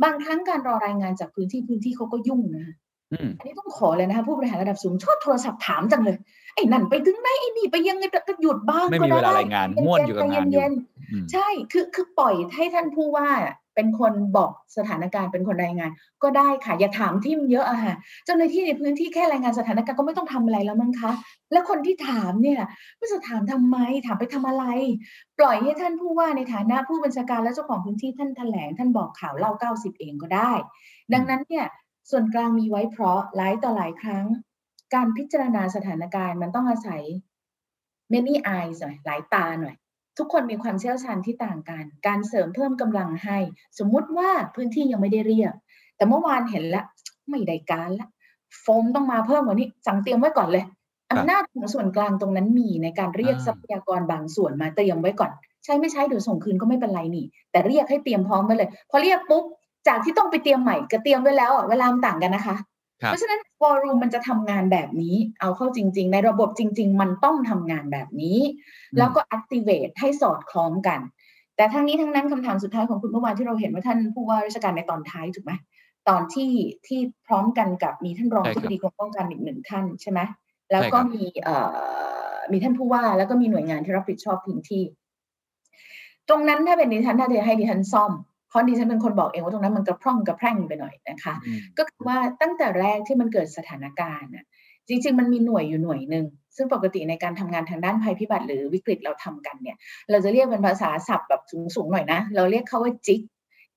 บางครั้งการรอรายงานจากพื้นที่พื้นที่เขาก็ยุ่งนะอืมอันนี้ต้องขอเลยนะคะผู้บริหารระดับสูงชอบโทรศัพท์ถามจังเลยไอ้นั่นไปถึงไหนไอ้นี่ไปยังไงก็หยุดบ้างไม่ก็มีได้เวลารายงานม่วนอยู่กับงานอยู่ใจเย็นอืมๆใช่คือคือปล่อยให้ท่านผู้ว่า เป็นคนบอกสถานการณ์เป็นคนรายงาน ก็ได้ค่ะอย่าถามทิมเยอะอะค่ะเจ้าหน้าที่ในพื้นที่แค่รายงานสถานการณ์ก็ไม่ต้องทำอะไรแล้วมั้งคะ แล้วคนที่ถามเนี่ยไม่จะถามทำไม ถามไปทำอะไร ปล่อยให้ท่านผู้ว่าในฐานะผู้บัญชาการและเจ้าของพื้นที่ท่านแถลงท่านบอกข่าวเล่าเก้าสิบเองก็ได้ ดังนั้นเนี่ยส่วนกลางมีไว้เพราะหลายต่อหลายครั้ง การพิจารณาสถานการณ์มันต้องอาศัย many eyes หน่อยหลายตาหน่อย ทุกคนมีความเชี่ยวชาญที่ต่างกัน การเสริมเพิ่มกำลังให้ สมมุติว่าพื้นที่ยังไม่ได้เรียบ แต่เมื่อวานเห็นแล้วไม่ได้การละโฟมต้องมาเพิ่มกว่านี้ สั่งเตรียมไว้ก่อนเลยอำนาจของส่วนกลางตรงนั้นมีในการเรียกอ่าทรัพยากรบางส่วนมาเตรียมไว้ก่อน ใช้ไม่ใช้เดี๋ยวส่งคืนก็ไม่เป็นไรนี่ แต่เรียกให้เตรียมพร้อมไว้เลย พอเรียกปุ๊บจากที่ต้องไปเตรียมใหม่กับเตรียมไว้แล้วอะเวลามันต่างกันนะคะครับ เพราะฉะนั้นวอลลุ่มมันจะทำงานแบบนี้ เอาเข้าจริง ๆ ในระบบจริง ๆ มันต้องทำงานแบบนี้ แล้วก็ activate ให้สอดคล้องกัน แต่ทั้งนี้ทั้งนั้นคำถามสุดท้ายของคุณเมื่อวานที่เราเห็นว่าท่านผู้ว่าราชการในตอนท้ายถูกไหมตอนที่ที่พร้อมกันกับมีท่านรองใช่ครับที่ปดีกรมป้องกันอีกหนึ่งท่านใช่ไหมแล้วก็ใช่ครับมีเอ่อมีท่านผู้ว่าแล้วก็มีหน่วยงานที่รับผิดชอบพื้นที่ ตรงนั้นถ้าเป็นดิฉันถ้าจะให้ดิฉันซ่อมเพ ราะดิฉันเป็นคนบอกเองว่าตรงนั้นมันกระพร่องกระแพร่งไปหน่อยนะคะอืมก็คือว่าตั้งแต่แรกที่มันเกิดสถานการณ์น่ะจริง ๆ มันมีหน่วยอยู่หน่วยหนึ่งซึ่งปกติในการทำงานทางด้านภัยพิบัติหรือวิกฤตเราทำกันเนี่ย เราจะเรียกเป็นภาษาศัพท์แบบสูงๆหน่อยนะ เราเรียกเขาว่า JIC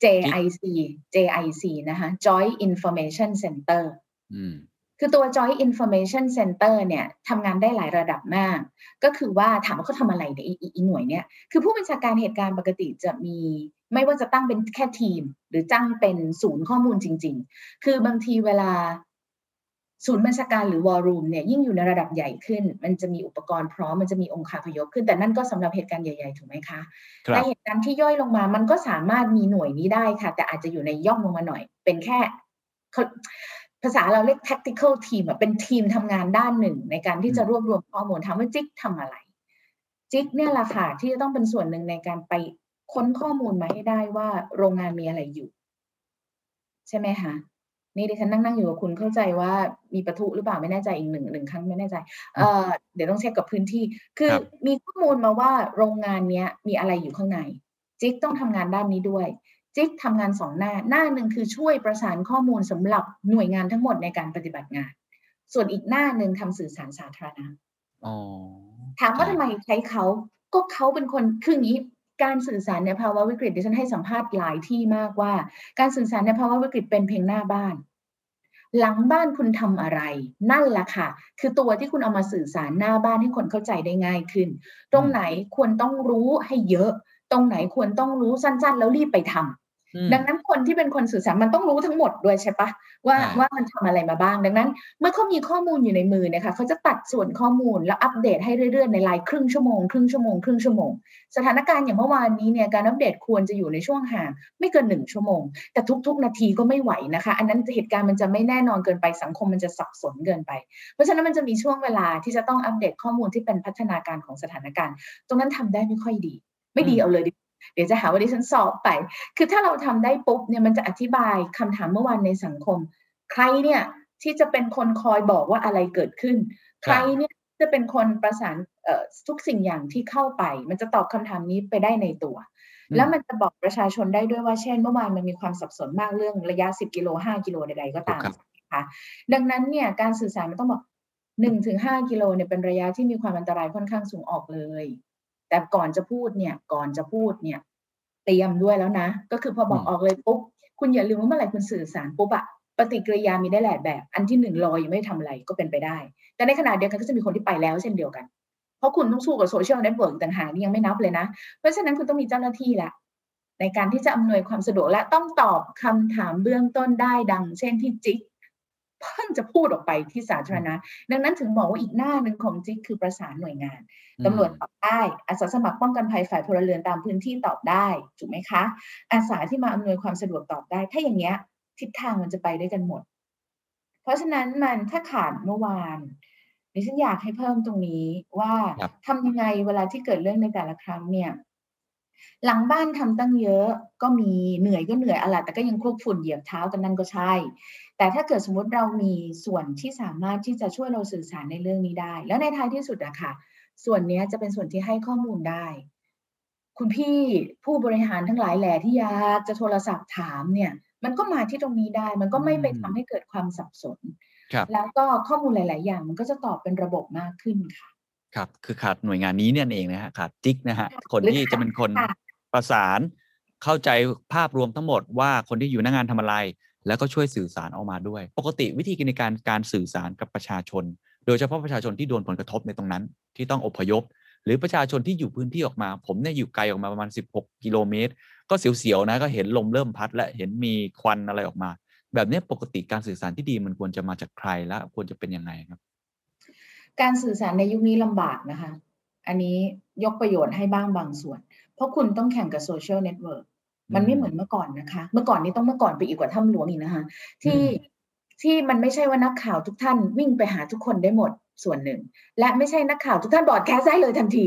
JIC JIC นะคะ Joint Information Center อืมคือตัว Joint Information Center เนี่ยทำงานได้หลายระดับมาก ก็คือว่าถามว่าเขาทำอะไรเนี่ยอีอีอีหน่วยเนี่ย คือผู้บัญชาการเหตุการณ์ปกติจะมี ไม่ว่าจะตั้งเป็นแค่ทีม หรือจ้างเป็นศูนย์ข้อมูลจริง ๆ คือบางทีเวลาศูนย์บัญชาการหรือวอลลุ่มเนี่ยยิ่งอยู่ในระดับใหญ่ขึ้น มันจะมีอุปกรณ์พร้อมมันจะมีองค์คาพยพขึ้น แต่นั่นก็สำหรับเหตุการณ์ใหญ่ ๆ ถูกไหมคะครับแต่เหตุการณ์ที่ย่อยลงมามันก็สามารถมีหน่วยนี้ได้ค่ะ แต่อาจจะอยู่ในย่อมลงมาหน่อย เป็นแค่เขาภาษาเราเรียก tactical team อะเป็นทีมทำงานด้านหนึ่ง ในการที่จะรวบรวมข้อมูลถามว่าจิ๊กทำอะไร จิ๊กเนี่ยแหละค่ะที่จะต้องเป็นส่วนหนึ่งในการไป ค้นข้อมูลมาให้ได้ว่าโรงงานมีอะไรอยู่ ใช่ไหมคะนี่ดิฉันนั่งนั่งอยู่กับคุณเข้าใจว่ามีประทุหรือเปล่าไม่แน่ใจอีกหนึ่งหนึ่งครั้งไม่แน่ใจเอ่อเดี๋ยวต้องเช็คกับพื้นที่ คือครับมีข้อมูลมาว่าโรงงานเนี้ยมีอะไรอยู่ข้างใน จิ๊กต้องทำงานด้านนี้ด้วย จิ๊กทำงานสองหน้า หน้าหนึ่งคือช่วยประสานข้อมูลสำหรับหน่วยงานทั้งหมดในการปฏิบัติงาน ส่วนอีกหน้าหนึ่งทำสื่อสารสาธารณะอ๋อถามว่าทำไมใช้เขาก็เขาเป็นคนคืออย่างนี้ การสื่อสารในภาวะวิกฤตดิฉันให้สัมภาษณ์หลายที่มากว่า การสื่อสารในภาวะวิกฤตเป็นเพียงหน้าบ้าน หลังบ้านคุณทำอะไร นั่นแหละค่ะ คือตัวที่คุณเอามาสื่อสารหน้าบ้านให้คนเข้าใจได้ง่ายขึ้น ตรงไหนควรต้องรู้ให้เยอะ ตรงไหนควรต้องรู้สั้น ๆ แล้วรีบไปทำอืม ดังนั้นคนที่เป็นคนสื่อสารมันต้องรู้ทั้งหมดด้วยใช่ปะว่าใช่ว่ามันทำอะไรมาบ้าง ดังนั้น เมื่อเขามีข้อมูลอยู่ในมือเนะคะเขาจะตัดส่วนข้อมูลแล้วอัปเดตให้เรื่อยๆในไลน์ครึ่งชั่วโมงครึ่งชั่วโมงครึ่งชั่วโมงสถานการณ์อย่างเมื่อวานนี้เนี่ยการอัปเดตควรจะอยู่ในช่วงห่างไม่เกินหนึ่งชั่วโมง แต่ทุก ๆ นาทีก็ไม่ไหวนะคะ อันนั้นเหตุการณ์มันจะไม่แน่นอนเกินไปสังคมมันจะสับสนเกินไป เพราะฉะนั้นมันจะมีช่วงเวลาที่จะต้องอัปเดตข้อมูลที่เป็นพัฒนาการของสถานการณ์ ตรงนั้นทำได้ไม่ค่อยดี ไม่ดีอืมเอาเลยดิ เดี๋ยวจะหาว่าดิฉันสอบไป คือถ้าเราทำได้ปุ๊บเนี่ยมันจะอธิบายคำถามเมื่อวานในสังคม ใครเนี่ยที่จะเป็นคนคอยบอกว่าอะไรเกิดขึ้น ใครเนี่ยจะเป็นคนประสานเอ่อทุกสิ่งอย่างที่เข้าไป มันจะตอบคำถามนี้ไปได้ในตัวอืมแล้วมันจะบอกประชาชนได้ด้วยว่าเช่น เมื่อวานมันมีความสับสนมากเรื่องระยะ 10 กิโล 5 กิโลใดๆก็ตามครับนะคะดังนั้นเนี่ยการสื่อสารมันต้องบอก1ถึง5กิโลเนี่ยเป็นระยะที่มีความอันตรายค่อนข้างสูงออกเลย แต่ก่อนจะพูดเนี่ย ก่อนจะพูดเนี่ย เตรียมด้วยแล้วนะ ก็คือพอบอกอืมออกเลยปุ๊บ คุณอย่าลืมว่าเมื่อไหร่คุณสื่อสารปุ๊บอะปฏิกิริยามีได้หลายแบบ อันที่หนึ่งรอยังไม่ทำอะไรก็เป็นไปได้ แต่ในขณะเดียวกันก็จะมีคนที่ไปแล้วเช่นเดียวกัน เพราะคุณต้องสู้กับ social network ต่างหากนี่ยังไม่นับเลยนะ เพราะฉะนั้นคุณต้องมีเจ้าหน้าที่ละในการที่จะอำนวยความสะดวกและต้องตอบคำถามเบื้องต้นได้ดัง เช่นที่จิ๊ก เพิ่งจะพูดออกไปที่สาธารณะ ดังนั้นถึงบอกว่าอีกหน้าหนึ่งของจิ๊กคือประสานหน่วยงานตำรวจตอบได้อาสาสมัครป้องกันภัยฝ่ายพลเรือนตามพื้นที่ตอบได้ถูกไหมคะ อาสาที่มาอำนวยความสะดวกตอบได้ ถ้าอย่างเงี้ยทิศทางมันจะไปด้วยกันหมด เพราะฉะนั้นมันถ้าขาดเมื่อวานดิฉันอยากให้เพิ่มตรงนี้ว่าครับทำยังไงเวลาที่เกิดเรื่องในแต่ละครั้งเนี่ย หลังบ้านทำตั้งเยอะก็มีเหนื่อยก็เหนื่อยอะไรแต่ก็ยังคลุกฝุ่นเหยียบเท้ากันนั่นก็ใช่ แต่ถ้าเกิดสมมติเรามีส่วนที่สามารถที่จะช่วยเราสื่อสารในเรื่องนี้ได้ แล้วในท้ายที่สุดอะค่ะ ส่วนนี้จะเป็นส่วนที่ให้ข้อมูลได้ คุณพี่ผู้บริหารทั้งหลายแหล่ที่อยากจะโทรศัพท์ถามเนี่ยมันก็มาที่ตรงนี้ได้ มันก็ไม่ไปทำให้เกิดความสับสนครับแล้วก็ข้อมูลหลาย ๆ อย่าง มันก็จะตอบเป็นระบบมากขึ้นค่ะ ครับ คือขาดหน่วยงานนี้เนี่ยเองนะฮะขาดจิ๊กนะฮะคนหรือที่จะเป็นคนค่ะ ประสาน เข้าใจภาพรวมทั้งหมดว่า คนที่อยู่หน้างานทำอะไร แล้วก็ช่วยสื่อสารออกมาด้วย ปกติวิธีในการ การสื่อสารกับประชาชน โดยเฉพาะประชาชนที่โดนผลกระทบในตรงนั้น ที่ต้องอพยพ หรือประชาชนที่อยู่พื้นที่ออกมา ผมเนี่ยอยู่ไกลออกมาประมาณ 16 กิโลเมตร ก็เสียว ๆ นะ ก็เห็นลมเริ่มพัด และเห็นมีควันอะไรออกมา แบบเนี้ยปกติการสื่อสารที่ดีมันควรจะมาจากใคร และควรจะเป็นยังไงครับ การสื่อสารในยุคนี้ลำบากนะคะ อันนี้ยกประโยชน์ให้บ้างบางส่วน เพราะคุณต้องแข่งกับ social network มันไม่เหมือนเมื่อก่อนนะคะ เมื่อก่อนนี้ต้องเมื่อก่อนไปอีกกว่าถ้ำหลวงอีกนะคะ ที่อืมที่มันไม่ใช่ว่านักข่าวทุกท่านวิ่งไปหาทุกคนได้หมดส่วนหนึ่ง และไม่ใช่นักข่าวทุกท่าน broadcast ได้เลยทันที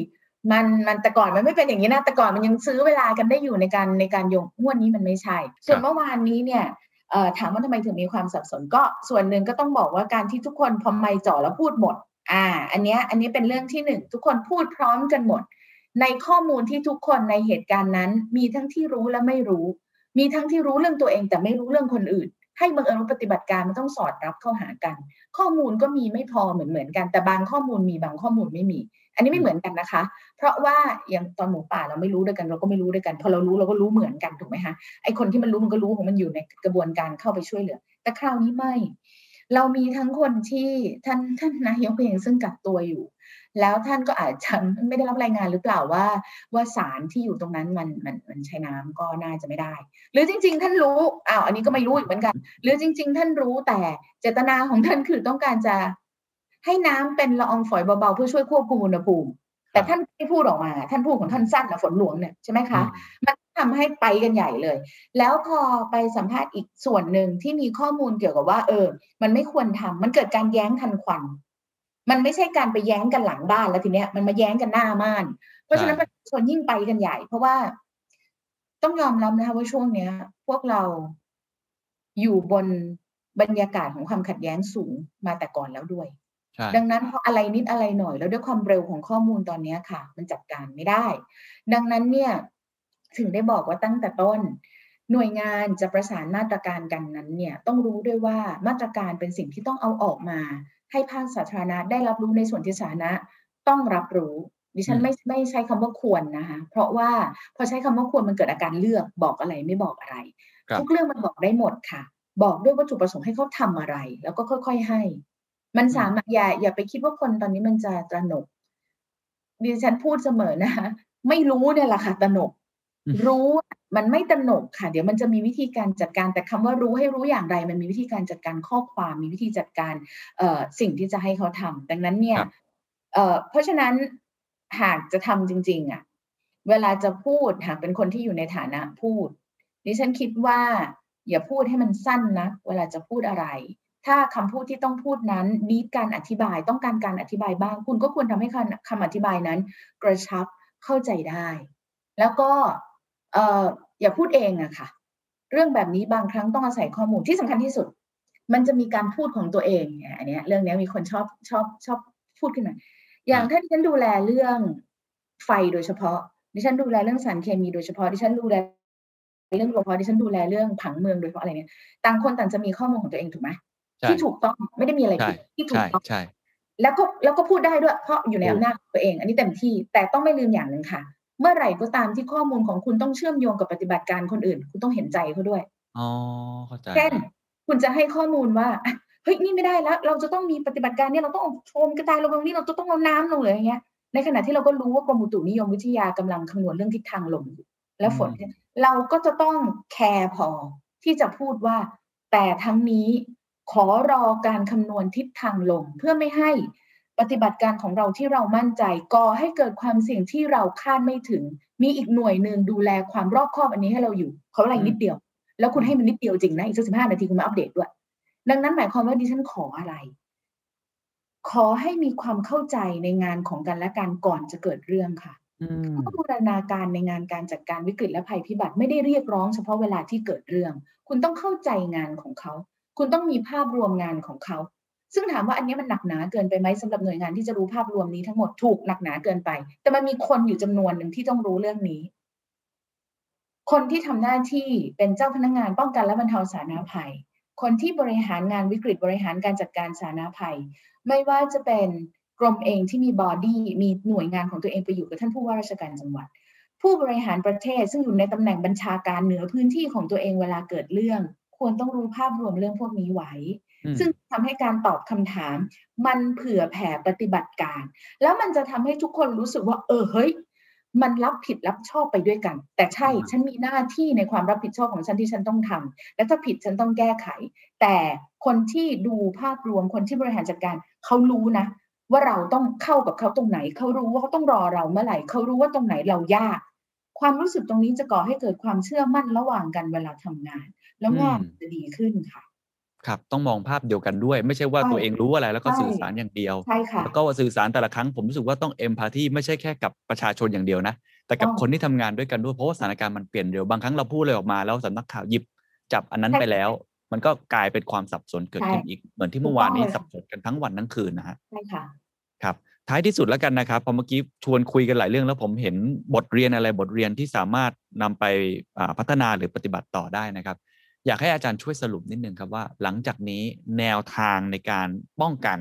มันมันแต่ก่อนมันไม่เป็นอย่างนี้นะแต่ก่อนมันยังซื้อเวลากันได้อยู่ในการในการโยงงวดนี้มันไม่ใช่ ส่วนเมื่อวานนี้เนี่ยเอ่อถามว่าทำไมถึงมีความสับสนก็ส่วนหนึ่งก็ต้องบอกว่าการที่ทุกคนพอไมค์จ่อแล้วพูดหมด อ่า อันเนี้ยอันนี้เป็นเรื่องที่หนึ่งทุกคนพูดพร้อมกันหมด ในข้อมูลที่ทุกคนในเหตุการณ์นั้น มีทั้งที่รู้และไม่รู้ มีทั้งที่รู้เรื่องตัวเอง แต่ไม่รู้เรื่องคนอื่น ให้บังเอิญว่าปฏิบัติการมันต้องสอดรับเข้าหากัน ข้อมูลก็มีไม่พอเหมือนเหมือนกัน แต่บางข้อมูลมีบางข้อมูลไม่มี อันนี้ไม่เหมือนกันนะคะ เพราะว่าอย่างตอนหมูป่าเราไม่รู้ด้วยกัน เราก็ไม่รู้ด้วยกันพอเรารู้เราก็รู้เหมือนกันถูกไหมคะไอคนที่มันรู้มันก็รู้ของมันอยู่ในกระบวนการเข้าไปช่วยเหลือ แต่คราวนี้ไม่ เรามีทั้งคนที่ท่านท่านนายกเองซึ่งกักตัวอยู่ แล้วท่านก็อาจจะไม่ได้รับรายงานหรือเปล่าว่า ว่าสารที่อยู่ตรงนั้นมันมันมันใช้น้ำก็น่าจะไม่ได้ หรือจริง ๆ ท่านรู้อ้าวอันนี้ก็ไม่รู้อีกเหมือนกัน หรือจริง ๆ ท่านรู้แต่เจตนาของท่านคือต้องการจะให้น้ำเป็นละอองฝอยเบาๆเพื่อช่วยควบคุมอุณหภูมิ แต่ท่านไม่พูดออกมา ท่านพูดของท่านสั้นนะฝนหลวงเนี่ยใช่ไหมคะ มันทำให้ไปกันใหญ่เลย แล้วพอไปสัมภาษณ์อีกส่วนหนึ่งที่มีข้อมูลเกี่ยวกับว่า เออ มันไม่ควรทำมันเกิดการแย้งทันควัน มันไม่ใช่การไปแย้งกันหลังบ้านแล้วทีเนี้ยมันมาแย้งกันหน้าม่าน เพราะฉะนั้นประชาชนยิ่งไปกันใหญ่ เพราะว่าต้องยอมรับนะคะว่าช่วงเนี้ย พวกเราอยู่บนบรรยากาศของความขัดแย้งสูงมาแต่ก่อนแล้วด้วย ใช่ ดังนั้นพออะไรนิดอะไรหน่อย แล้วด้วยความเร็วของข้อมูลตอนเนี้ยค่ะ มันจัดการไม่ได้ ดังนั้นเนี่ยถึงได้บอกว่าตั้งแต่ต้น หน่วยงานจะประสานมาตรการกันนั้นเนี่ยต้องรู้ด้วยว่ามาตรการเป็นสิ่งที่ต้องเอาออกมา ให้ภาคสาธารณะได้รับรู้ในส่วนที่สาธารณะต้องรับรู้ดิฉันไม่ไม่ใช้คำว่าควรนะคะ เพราะว่าพอใช้คำว่าควรมันเกิดอาการเลือกบอกอะไรไม่บอกอะไรครับทุกเรื่องมันบอกได้หมดค่ะ บอกด้วยวัตถุประสงค์ให้เขาทำอะไร แล้วก็ค่อย ๆ ให้ มันสามารถอย่าอย่าไปคิดว่าคนตอนนี้มันจะตระหนกดิฉันพูดเสมอนะคะไม่รู้เนี่ยแหละค่ะตระหนกอืมรู้มันไม่ตระหนกค่ะ เดี๋ยวมันจะมีวิธีการจัดการ แต่คำว่ารู้ให้รู้อย่างไร มันมีวิธีการจัดการข้อความมีวิธีจัดการเอ่อสิ่งที่จะให้เขาทำดังนั้นเนี่ยครับเอ่อเพราะฉะนั้นหากจะทำจริง ๆ อะ เวลาจะพูดหากเป็นคนที่อยู่ในฐานะพูดดิฉันคิดว่า อย่าพูดให้มันสั้นนะเวลาจะพูดอะไร ถ้าคำพูดที่ต้องพูดนั้นนีดการอธิบายต้องการการอธิบายบ้าง คุณก็ควรทำให้คำอธิบายนั้น กระชับเข้าใจได้ แล้วก็อย่าพูดเองอะค่ะ เรื่องแบบนี้บางครั้งต้องอาศัยข้อมูลที่สำคัญที่สุด มันจะมีการพูดของตัวเองเนี่ยอันเนี้ยเรื่องนี้มีคนชอบชอบชอบพูดขึ้นมาอย่างถ้าดิฉันดูแลเรื่องไฟโดยเฉพาะ ดิฉันดูแลเรื่องสารเคมีโดยเฉพาะดิฉันดูแลเรื่องรปภดิฉันดูแลเรื่องผังเมืองโดยเฉพาะอะไรเนี่ยต่างคนต่างจะมีข้อมูลของตัวเองถูกไหม ที่ถูกต้องไม่ได้มีอะไรใช่ผิดที่ถูใช่กต้องใช่แล้วก็แล้วก็พูดได้ด้วย เพราะอยู่ในถูกอำนาจของตัวเอง อันนี้เต็มที่แต่ต้องไม่ลืมอย่างหนึ่งค่ะ เมื่อไหร่ก็ตามที่ข้อมูลของคุณต้องเชื่อมโยงกับปฏิบัติการคนอื่น คุณต้องเห็นใจเขาด้วยอ๋อเข้าใจเช่นคุณจะให้ข้อมูลว่าอะเฮ้ยนี่ไม่ได้แล้ว เราจะต้องมีปฏิบัติการเนี่ยเราต้องเอาโฟมกระจายลงตรงนี้เราจะต้องเอาน้ำลงเลยอย่างเงี้ย ในขณะที่เราก็รู้ว่ากรมอุตุนิยมวิทยากำลังคำนวณเรื่องทิศทางลมอยู่และฝนอืมเราก็จะต้องแคร์พอที่จะพูดว่า แต่ทั้งนี้ ขอรอการคำนวณทิศทางลมเพื่อไม่ให้ปฏิบัติการของเราที่เรามั่นใจก่อให้เกิดความเสี่ยงที่เราคาดไม่ถึง มีอีกหน่วยหนึ่งดูแลความรอบคอบอันนี้ให้เราอยู่เขาอะไรนิดเดียว แล้วคุณให้มันนิดเดียวจริงนะอีกสักสิบห้านาทีคุณมาอัปเดตด้วย ดังนั้นหมายความว่าดิฉันขออะไร ขอให้มีความเข้าใจในงานของกันและกันก่อนจะเกิดเรื่องค่ะผู้บูรณาการในงานการจัดการวิกฤตและภัยพิบัติไม่ได้เรียกร้องเฉพาะเวลาที่เกิดเรื่อง คุณต้องเข้าใจงานของเขา คุณต้องมีภาพรวมงานของเขา ซึ่งถามว่าอันนี้มันหนักหนาเกินไปไหมสำหรับหน่วยงานที่จะรู้ภาพรวมนี้ทั้งหมดถูกหนักหนาเกินไป แต่มันมีคนอยู่จำนวนหนึ่งที่ต้องรู้เรื่องนี้ คนที่ทำหน้าที่เป็นเจ้าพนักงงานป้องกันและบรรเทาสาธารณภัย คนที่บริหารงานวิกฤตบริหารการจัดการสาธารณภัย ไม่ว่าจะเป็นกรมเองที่มีบอดี้มีหน่วยงานของตัวเองไปอยู่กับท่านผู้ว่าราชการจังหวัดผู้บริหารประเทศซึ่งอยู่ในตำแหน่งบัญชาการเหนือพื้นที่ของตัวเองเวลาเกิดเรื่อง ควรต้องรู้ภาพรวมเรื่องพวกนี้ไว้ ซึ่งทำให้การตอบคำถาม มันเผื่อแผ่ปฏิบัติการ แล้วมันจะทำให้ทุกคนรู้สึกว่า เออเฮ้ยมันรับผิดรับชอบไปด้วยกัน แต่ใช่ฉันมีหน้าที่ในความรับผิดชอบของฉันที่ฉันต้องทำและถ้าผิดฉันต้องแก้ไข แต่คนที่ดูภาพรวมคนที่บริหารจัดการเขารู้นะ ว่าเราต้องเข้ากับเขาตรงไหน เขารู้ว่าเขาต้องรอเราเมื่อไหร่เขารู้ว่าตรงไหนเรายาก ความรู้สึกตรงนี้จะก่อให้เกิดความเชื่อมั่นระหว่างกันเวลาทำงาน แล้วงานจะดีขึ้นค่ะ ครับ ต้องมองภาพเดียวกันด้วย ไม่ใช่ว่าตัวเองรู้อะไรแล้วก็สื่อสารอย่างเดียวใช่ค่ะแล้วก็สื่อสารแต่ละครั้งผมรู้สึกว่าต้องเอมพัตตีไม่ใช่แค่กับประชาชนอย่างเดียวนะ แต่กับคนที่ทำงานด้วยกันด้วยเพราะว่าสถานการณ์มันเปลี่ยนเร็วบางครั้งเราพูดเลยออกมาแล้วสำนักข่าวหยิบจับอันนั้นไปแล้ว มันก็กลายเป็นความสับสนเกิดขึ้นอีก เหมือนที่เมื่อวานนี้สับสนกันทั้งวันทั้งคืนนะฮะใช่ค่ะครับ ท้ายที่สุดแล้วกันนะครับพอเมื่อกี้ชวนคุยกันหลายเรื่องแล้วผมเห็นบทเรียนอะไรบทเรียนที่สามารถนำไปพัฒนาหรือปฏิบัติต่อได้นะครับ อยากให้อาจารย์ช่วยสรุปนิดนึงครับว่า หลังจากนี้แนวทางในการป้องกัน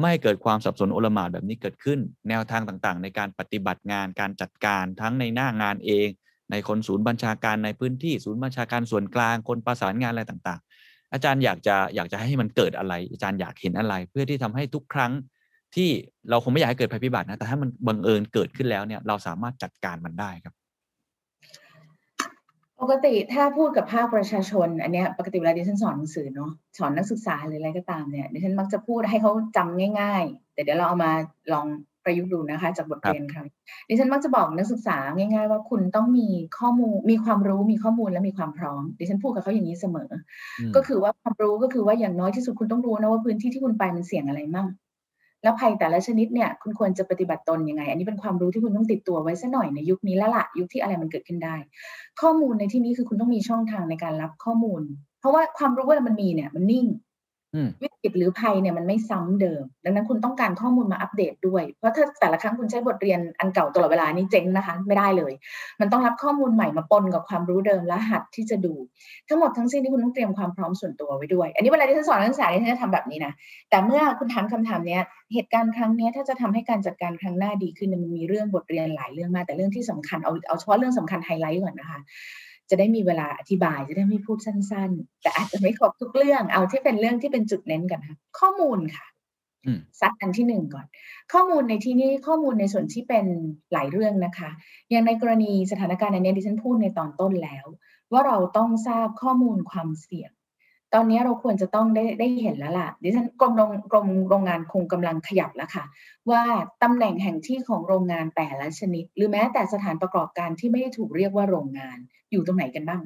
ไม่เกิดความสับสนโอลมานแบบนี้เกิดขึ้น แนวทางต่างๆ ในการปฏิบัติงานการจัดการทั้งในหน้างานเอง ในคนศูนย์บัญชาการในพื้นที่ศูนย์บัญชาการส่วนกลางคนประสานงานอะไรต่าง ๆ อาจารย์อยากจะอยากจะให้มันเกิดอะไร อาจารย์อยากเห็นอะไร เพื่อที่ทำให้ทุกครั้ง ที่เราคงไม่อยากให้เกิดภัยพิบัตินะ แต่ถ้ามันบังเอิญเกิดขึ้นแล้วเนี่ย เราสามารถจัดการมันได้ครับ ปกติถ้าพูดกับภาคประชาชน อันเนี้ยปกติเวลาดิฉันสอนหนังสือเนาะสอนนักศึกษาหรืออะไรก็ตามเนี่ยดิฉันมักจะพูดให้เขาจำง่าย ๆ แต่เดี๋ยวเราเอามาลองประยุกต์ดูนะคะ จากบทเรียนครับดิฉันมักจะบอกนักศึกษาง่าย ๆ ว่าคุณต้องมีข้อมูลมีความรู้มีข้อมูลและมีความพร้อมดิฉันพูดกับเขาอย่างนี้เสมอ ก็คือว่าความรู้ก็คือว่าอย่างน้อยที่สุดคุณต้องรู้นะว่าพื้นที่ที่คุณไปมันเสี่ยงอะไรมั่ง แล้วภัยแต่ละชนิดเนี่ยคุณควรจะปฏิบัติตนยังไง อันนี้เป็นความรู้ที่คุณต้องติดตัวไว้สัหน่อยในยุคนี้แล้วละยุคที่อะไรมันเกิดขึ้นได้ ข้อมูลในที่นี้คือคุณต้องมีช่องทางในการรับข้อมูล เพราะว่าความรู้ว่ามันมีเนี่ยมันนิ่ง วิกฤตหรือภัยเนี่ยมันไม่ซ้ำเดิม ดังนั้นคุณต้องการข้อมูลมาอัปเดตด้วย เพราะถ้าแต่ละครั้งคุณใช้บทเรียนอันเก่าตลอดเวลานี่เจ๊งนะคะ ไม่ได้เลย มันต้องรับข้อมูลใหม่มาปนกับความรู้เดิมและหัดที่จะดู ทั้งหมดทั้งสิ้นที่คุณต้องเตรียมความพร้อมส่วนตัวไว้ด้วย อันนี้เวลาที่ฉันสอนนักศึกษาที่ฉันจะทำแบบนี้นะแต่เมื่อคุณถามคำถามเนี้ยเหตุการณ์ครั้งนี้ถ้าจะทำให้การจัดการครั้งหน้าดีขึ้นมันมีเรื่องบทเรียนหลายเรื่องมากแต่เรื่องที่สำคัญเอาเอาเฉพาะเรื่องสำคัญไฮไลท์ก่อนนะคะ จะได้มีเวลาอธิบายจะได้ไม่พูดสั้น ๆ แต่อาจจะไม่ครบทุกเรื่องเอาที่เป็นเรื่องที่เป็นจุดเน้นกันค่ะข้อมูลค่ะซัดอันที่หนึ่งก่อน ข้อมูลในที่นี้ข้อมูลในส่วนที่เป็นหลายเรื่องนะคะ อย่างในกรณีสถานการณ์อันนี้ดิฉันพูดในตอนต้นแล้ว ว่าเราต้องทราบข้อมูลความเสี่ยง ตอนนี้เราควรจะต้องได้ได้เห็นแล้วล่ะดิฉันกรมโรงกรมโรงงานคงกำลังขยับแล้วค่ะ ว่าตำแหน่งแห่งที่ของโรงงานแต่ละชนิด หรือแม้แต่สถานประกอบการที่ไม่ได้ถูกเรียกว่าโรงงานอยู่ตรงไหนกันบ้าง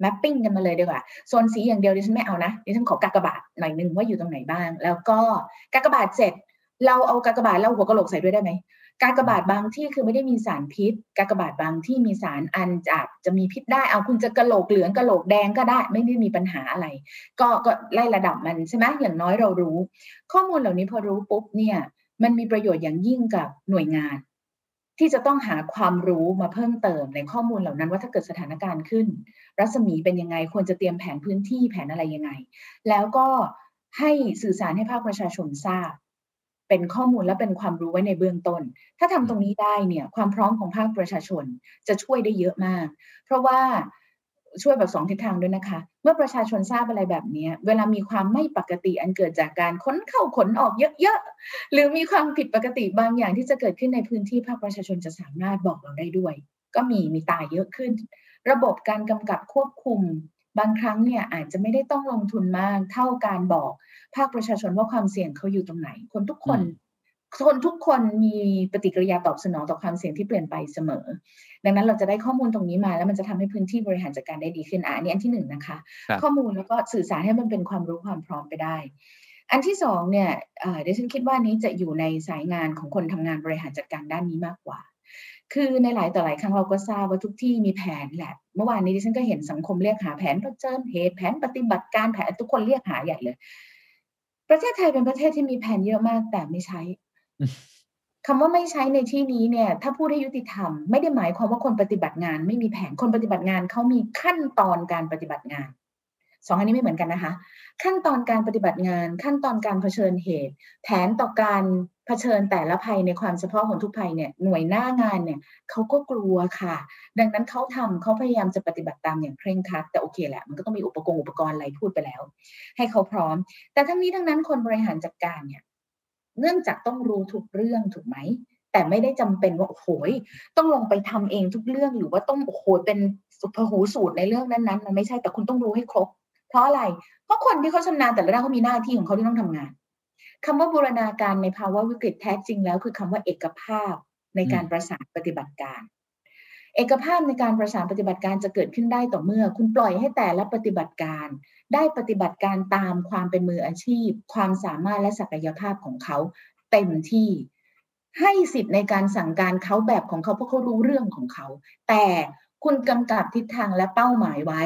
แมปปิ้งกันมาเลยดีกว่าโซนสีอย่างเดียวดิฉันไม่เอานะดิฉันขอกากบาทหน่อยนึงว่าอยู่ตรงไหนบ้าง แล้วก็กากบาทเสร็จ เราเอากากบาทแล้วหัวกะโหลกใส่ด้วยได้ไหม กากบาทบางที่คือไม่ได้มีสารพิษ กากบาทบางที่มีสารอันอาจจะมีพิษได้เอาคุณจะกระโหลกเหลืองกระโหลกแดงก็ได้ ไม่ได้มีปัญหาอะไร ก็ก็ไล่ระดับมันใช่ไหมอย่างน้อยเรารู้ ข้อมูลเหล่านี้พอรู้ปุ๊บเนี่ย มันมีประโยชน์อย่างยิ่งกับหน่วยงาน ที่จะต้องหาความรู้มาเพิ่มเติมในข้อมูลเหล่านั้นว่าถ้าเกิดสถานการณ์ขึ้น รัศมีเป็นยังไงควรจะเตรียมแผนพื้นที่แผนอะไรยังไง แล้วก็ให้สื่อสารให้ภาคประชาชนทราบ เป็นข้อมูลและเป็นความรู้ไว้ในเบื้องต้น ถ้าทำตรงนี้ได้เนี่ยความพร้อมของภาคประชาชนจะช่วยได้เยอะมาก เพราะว่าช่วยแบบสองทิศทางด้วยนะคะ เมื่อประชาชนทราบอะไรแบบนี้ เวลามีความไม่ปกติอันเกิดจากการค้นเข้าขนออกเยอะๆ หรือมีความผิดปกติบางอย่างที่จะเกิดขึ้นในพื้นที่ภาคประชาชนจะสามารถบอกเราได้ด้วย ก็มีมีตายเยอะขึ้น ระบบการกำกับควบคุม บางครั้งเนี่ยอาจจะไม่ได้ต้องลงทุนมาก เท่าการบอกภาคประชาชนว่าความเสี่ยงเขาอยู่ตรงไหน คนทุกคนคนทุกคนมีปฏิกิริยาตอบสนองต่อความเสี่ยงที่เปลี่ยนไปเสมอ ดังนั้นเราจะได้ข้อมูลตรงนี้มา แล้วมันจะทำให้พื้นที่บริหารจัดการได้ดีขึ้นอันนี้อันที่หนึ่งนะคะ ข้อมูลแล้วก็สื่อสารให้มันเป็นความรู้ความพร้อมไปได้ อันที่สองเนี่ยเดี๋ยวฉันคิดว่านี้จะอยู่ในสายงานของคนทำงานบริหารจัดการด้านนี้มากกว่า คือในหลายต่อหลายครั้งเราก็ทราบว่าทุกที่มีแผนแหละ เมื่อวานนี้ดิฉันก็เห็นสังคมเรียกหาแผนเผชิญเหตุแผนปฏิบัติการแผนทุกคนเรียกหาใหญ่เลย ประเทศไทยเป็นประเทศที่มีแผนเยอะมากแต่ไม่ใช้คำว่าไม่ใช้ในที่นี้เนี่ย ถ้าพูดให้ยุติธรรม ไม่ได้หมายความว่าคนปฏิบัติงาน ไม่มีแผนคนปฏิบัติงานเขามีขั้นตอนการปฏิบัติงาน สองอันนี้ไม่เหมือนกันนะคะ ขั้นตอนการปฏิบัติงาน ขั้นตอนการเผชิญเหตุ แผนต่อการเผชิญแต่ละภัยในความเฉพาะของทุกภัยเนี่ยหน่วยหน้างานเนี่ยเขาก็กลัวค่ะ ดังนั้นเขาทำเขาพยายามจะปฏิบัติตามอย่างเคร่งครัดแต่โอเคแหละมันก็ต้องมีอุปกรณ์อุปกรณ์อะไรพูดไปแล้ว ให้เขาพร้อม แต่ทั้งนี้ทั้งนั้นคนบริหารจัดการเนี่ยเนื่องจากต้องรู้ทุกเรื่องถูกไหมแต่ไม่ได้จำเป็นว่าโอ้โหต้องลงไปทำเองทุกเรื่องหรือว่าต้องโอ้โหเป็นสุภหูสูตรในเรื่องนั้นๆมันไม่ใช่แต่คุณต้องรู้ให้ครบ เพราะอะไร เพราะคนที่เขาชำนาญแต่ละด้านเขามีหน้าที่ของเขาที่ต้องทำงานคำว่าบูรณาการในภาวะวิกฤตแท้จริงแล้ว คือคำว่าเอกภาพในการประสานปฏิบัติการ เอกภาพในการประสานปฏิบัติการจะเกิดขึ้นได้ต่อเมื่อ คุณปล่อยให้แต่ละปฏิบัติการ ได้ปฏิบัติการตามความเป็นมืออาชีพ ความสามารถและศักยภาพของเขาเต็มที่ให้สิทธิ์ในการสั่งการเขาแบบของเขาเพราะเขารู้เรื่องของเขา แต่คุณกำกับทิศทางและเป้าหมายไว้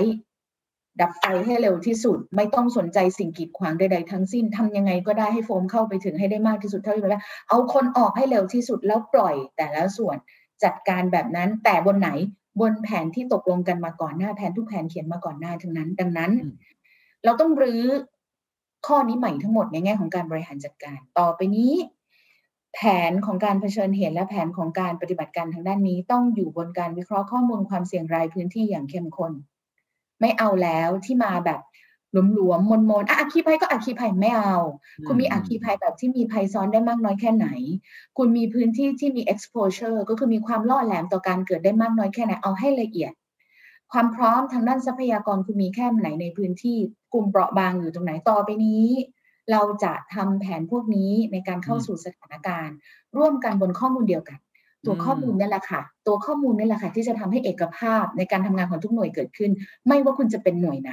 ดับไฟให้เร็วที่สุด ไม่ต้องสนใจสิ่งกีดขวางใดๆทั้งสิ้นทำยังไงก็ได้ให้โฟมเข้าไปถึงให้ได้มากที่สุดเท่าที่ได้เอาคนออกให้เร็วที่สุดแล้วปล่อยแต่ละส่วนจัดการแบบนั้น แต่บนไหนบนแผนที่ตกลงกันมาก่อนหน้าแผนทุกแผนเขียนมาก่อนหน้าทั้งนั้น ดังนั้น เราต้องรื้อข้อนี้ใหม่ทั้งหมดในแง่ของการบริหารจัดการ ต่อไปนี้ แผนของการเผชิญเหตุและแผนของการปฏิบัติการทางด้านนี้ ต้องอยู่บนการวิเคราะห์ข้อมูลความเสี่ยงรายพื้นที่อย่างเข้มข้น ไม่เอาแล้วที่มาแบบหลวมๆมนๆอะอัคคีภัยก็อัคคีภัยไม่เอา คุณมีอัคคีภัยแบบที่มีภัยซ้อนได้มากน้อยแค่ไหน คุณมีพื้นที่ที่มี exposure ก็คือมีความล่อแหลมต่อการเกิดได้มากน้อยแค่ไหนเอาให้ละเอียด ความพร้อมทางด้านทรัพยากรคุณมีแค่ไหนในพื้นที่กลุ่มเปราะบางอยู่ตรงไหนต่อไปนี้ เราจะทำแผนพวกนี้ในการเข้าสู่สถานการณ์ ร่วมกันบนข้อมูลเดียวกัน ตัวข้อมูลนี่แหละค่ะ ตัวข้อมูลนี่แหละค่ะ ที่จะทำให้เอกภาพในการทำงานของทุกหน่วยเกิดขึ้น ไม่ว่าคุณจะเป็นหน่วยไหน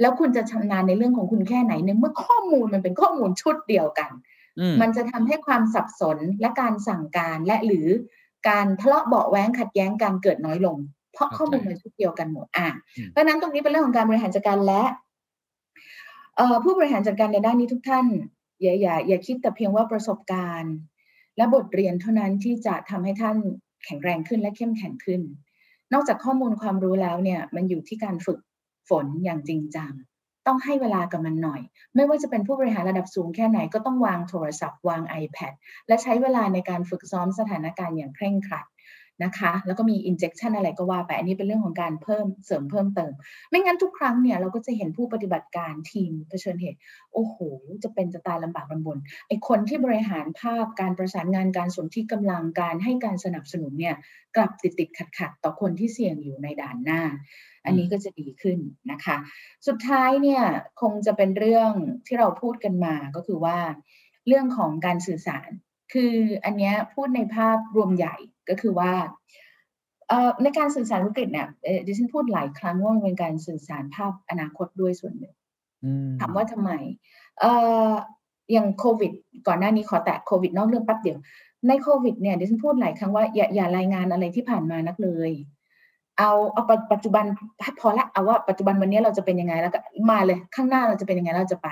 แล้วคุณจะชำนาญในเรื่องของคุณแค่ไหนในเมื่อข้อมูลมันเป็นข้อมูลชุดเดียวกัน มันจะทำให้ความสับสนและการสั่งการและหรือการทะเลาะเบาแว้งขัดแย้งการเกิดน้อยลง เพราะข้อมูลมันชุดเดียวกันหมดอะเพราะนั้นตรงนี้เป็นเรื่องของการบริหารจัดการและผู้บริหารจัดการในด้านนี้ทุกท่านอย่าอย่าอย่าคิดแต่เพียงว่าประสบการณ์ และบทเรียนเท่านั้นที่จะทำให้ท่านแข็งแรงขึ้นและเข้มแข็งขึ้น นอกจากข้อมูลความรู้แล้วเนี่ยมันอยู่ที่การฝึกฝนอย่างจริงจังต้องให้เวลากับมันหน่อย ไม่ว่าจะเป็นผู้บริหารระดับสูงแค่ไหนก็ต้องวางโทรศัพท์วาง iPad และใช้เวลาในการฝึกซ้อมสถานการณ์อย่างเคร่งครัด นะคะ แล้วก็มี injection อะไรก็ว่าไปอันนี้เป็นเรื่องของการเพิ่มเสริมเพิ่มเติม ไม่งั้นทุกครั้งเนี่ยเราก็จะเห็นผู้ปฏิบัติการทีมเผชิญเหตุ โอ้โห จะเป็นจะตายลำบากลำบนไอคนที่บริหารภาพการประสานงานการสนที่กำลังการให้การสนับสนุนเนี่ยกลับติดติดขัดขัดต่อคนที่เสี่ยงอยู่ในด่านหน้า อันนี้ก็จะดีขึ้นนะคะ สุดท้ายเนี่ยคงจะเป็นเรื่องที่เราพูดกันมาก็คือว่า เรื่องของการสื่อสาร คืออันนี้พูดในภาพรวมใหญ่ก็คือว่าในการสื่อสารวิกฤตเนี่ยดิฉันพูดหลายครั้งว่ามันเป็นการสื่อสารภาพอนาคตด้วยส่วนหนึ่งถามว่าทำไมอย่างโควิด ก่อนหน้านี้ขอแตะโควิดนอกเรื่องแป๊บเดียว ในโควิดเนี่ยดิฉันพูดหลายครั้งว่าอย่าอย่ารายงานอะไรที่ผ่านมานักเลย เอาเอาปัจจุบันพอละเอาว่าปัจจุบันวันนี้เราจะเป็นยังไงแล้วก็มาเลยข้างหน้าเราจะเป็นยังไงเราจะไป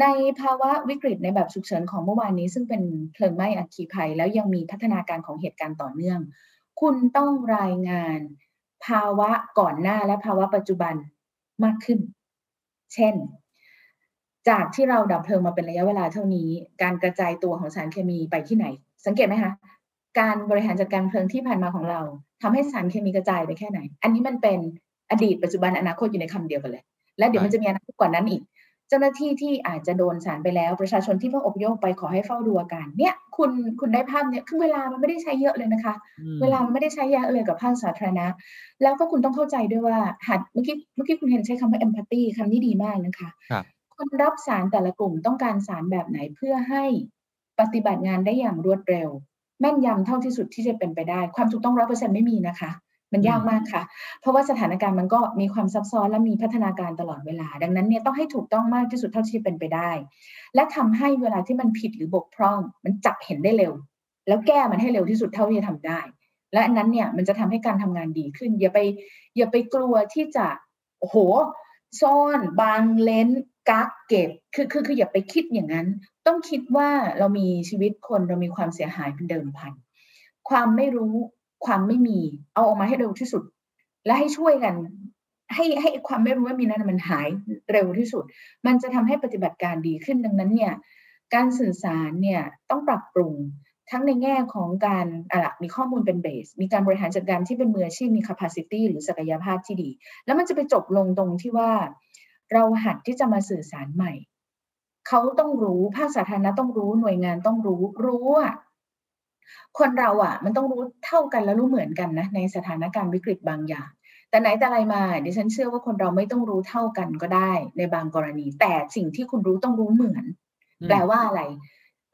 ในภาวะวิกฤตในแบบฉุกเฉินของเมื่อวานนี้ ซึ่งเป็นเพลิงไหม้อัคคีภัย แล้วยังมีพัฒนาการของเหตุการณ์ต่อเนื่อง คุณต้องรายงานภาวะก่อนหน้าและภาวะปัจจุบันมากขึ้น เช่น จากที่เราดับเพลิงมาเป็นระยะเวลาเท่านี้ การกระจายตัวของสารเคมีไปที่ไหน สังเกตไหมคะ การบริหารจัดการเพลิงที่ผ่านมาของเราทำให้สารเคมีกระจายไปแค่ไหน อันนี้มันเป็นอดีตปัจจุบันอนาคตอยู่ในคำเดียวกันเลย และเดี๋ยวมันจะมีอนาคตกว่านั้นอีก เจ้าหน้าที่ที่อาจจะโดนสารไปแล้ว ประชาชนที่เพิ่งอพยพไปขอให้เฝ้าดูอาการเนี่ยคุณคุณได้ภาพเนี่ยคือเวลามันไม่ได้ใช้เยอะเลยนะคะ เวลามันไม่ได้ใช้เยอะเลยกับภาคสาธารณะ แล้วก็คุณต้องเข้าใจด้วยว่าหัดเมื่อกี้เมื่อกี้คุณเห็นใช้คำว่า empathy คำนี้ดีมากนะคะครับคนรับสารแต่ละกลุ่มต้องการสารแบบไหนเพื่อให้ปฏิบัติงานได้อย่างรวดเร็ว แม่นยำเท่าที่สุดที่จะเป็นไปได้ ความถูกต้องร้อยเปอร์เซ็นต์ไม่มีนะคะ มันยากมากค่ะ เพราะว่าสถานการณ์มันก็มีความซับซ้อนและมีพัฒนาการตลอดเวลา ดังนั้นเนี่ยต้องให้ถูกต้องมากที่สุดเท่าที่จะเป็นไปได้ และทำให้เวลาที่มันผิดหรือบกพร่อง มันจับเห็นได้เร็ว แล้วแก้มันให้เร็วที่สุดเท่าที่จะทำได้ และอันนั้นเนี่ยมันจะทำให้การทำงานดีขึ้น อย่าไปอย่าไปกลัวที่จะโอ้โหซ่อนบางเลนกักเก็บคือคือคืออย่าไปคิดอย่างนั้น ต้องคิดว่าเรามีชีวิตคนเรามีความเสียหายเป็นเดิมพันความไม่รู้ ความไม่มี เอาออกมาให้เร็วที่สุด และให้ช่วยกัน ให้ให้ความไม่รู้ว่ามีนั้นมันหายเร็วที่สุด มันจะทำให้ปฏิบัติการดีขึ้นดังนั้นเนี่ย การสื่อสารเนี่ยต้องปรับปรุงทั้งในแง่ของการอะมีข้อมูลเป็นเบส มีการบริหารจัดการที่เป็นมืออาชีพ มี capacity หรือศักยภาพที่ดี แล้วมันจะไปจบลงตรงที่ว่า เราหัดที่จะมาสื่อสารใหม่ เขาต้องรู้ ภาคสาธารณะต้องรู้ หน่วยงานต้องรู้ รู้อะ คนเราอะ มันต้องรู้เท่ากันและรู้เหมือนกันนะในสถานการณ์วิกฤตบางอย่าง แต่ไหนแต่ไรมาดิฉันเชื่อว่าคนเราไม่ต้องรู้เท่ากันก็ได้ในบางกรณี แต่สิ่งที่คุณรู้ต้องรู้เหมือน แปลว่าอะไร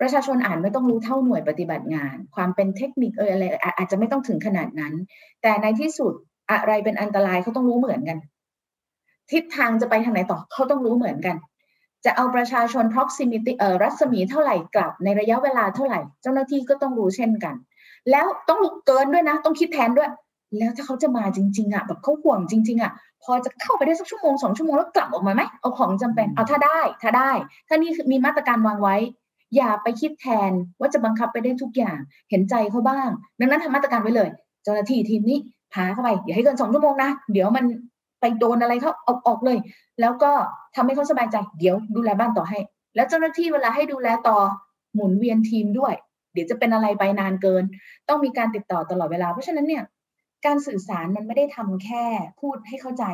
ประชาชนอ่านไม่ต้องรู้เท่าหน่วยปฏิบัติงาน ความเป็นเทคนิคเอออะไรอาจจะไม่ต้องถึงขนาดนั้น แต่ในที่สุดอะไรเป็นอันตรายเขาต้องรู้เหมือนกัน ทิศทางจะไปทางไหนต่อเขาต้องรู้เหมือนกัน จะเอาประชาชน proximity เอ่อรัศมีเท่าไหร่กลับในระยะเวลาเท่าไหร่ เจ้าหน้าที่ก็ต้องรู้เช่นกัน แล้วต้องรู้เกินด้วยนะ ต้องคิดแทนด้วย แล้วถ้าเขาจะมาจริง ๆอะแบบเขาห่วงจริง ๆอะพอจะเข้าไปได้สักชั่วโมงสองชั่วโมงแล้วกลับออกมาไหมเอาของจำเป็นเอาถ้าได้ถ้าได้ ถ้านี่มีมาตรการวางไว้ อย่าไปคิดแทนว่าจะบังคับไปได้ทุกอย่างเห็นใจเขาบ้าง ดังนั้นทำมาตรการไว้เลย เจ้าหน้าที่ทีมนี้พาเข้าไปอย่าให้เกินสองชั่วโมงนะเดี๋ยวมัน ไปโดนอะไรเขาออกออกเลย แล้วก็ทำให้เขาสบายใจ เดี๋ยวดูแลบ้านต่อให้ แล้วเจ้าหน้าที่เวลาให้ดูแลต่อหมุนเวียนทีมด้วย เดี๋ยวจะเป็นอะไรไปนานเกิน ต้องมีการติดต่อตลอดเวลา เพราะฉะนั้นเนี่ยการสื่อสารมันไม่ได้ทำแค่พูดให้เข้าใจ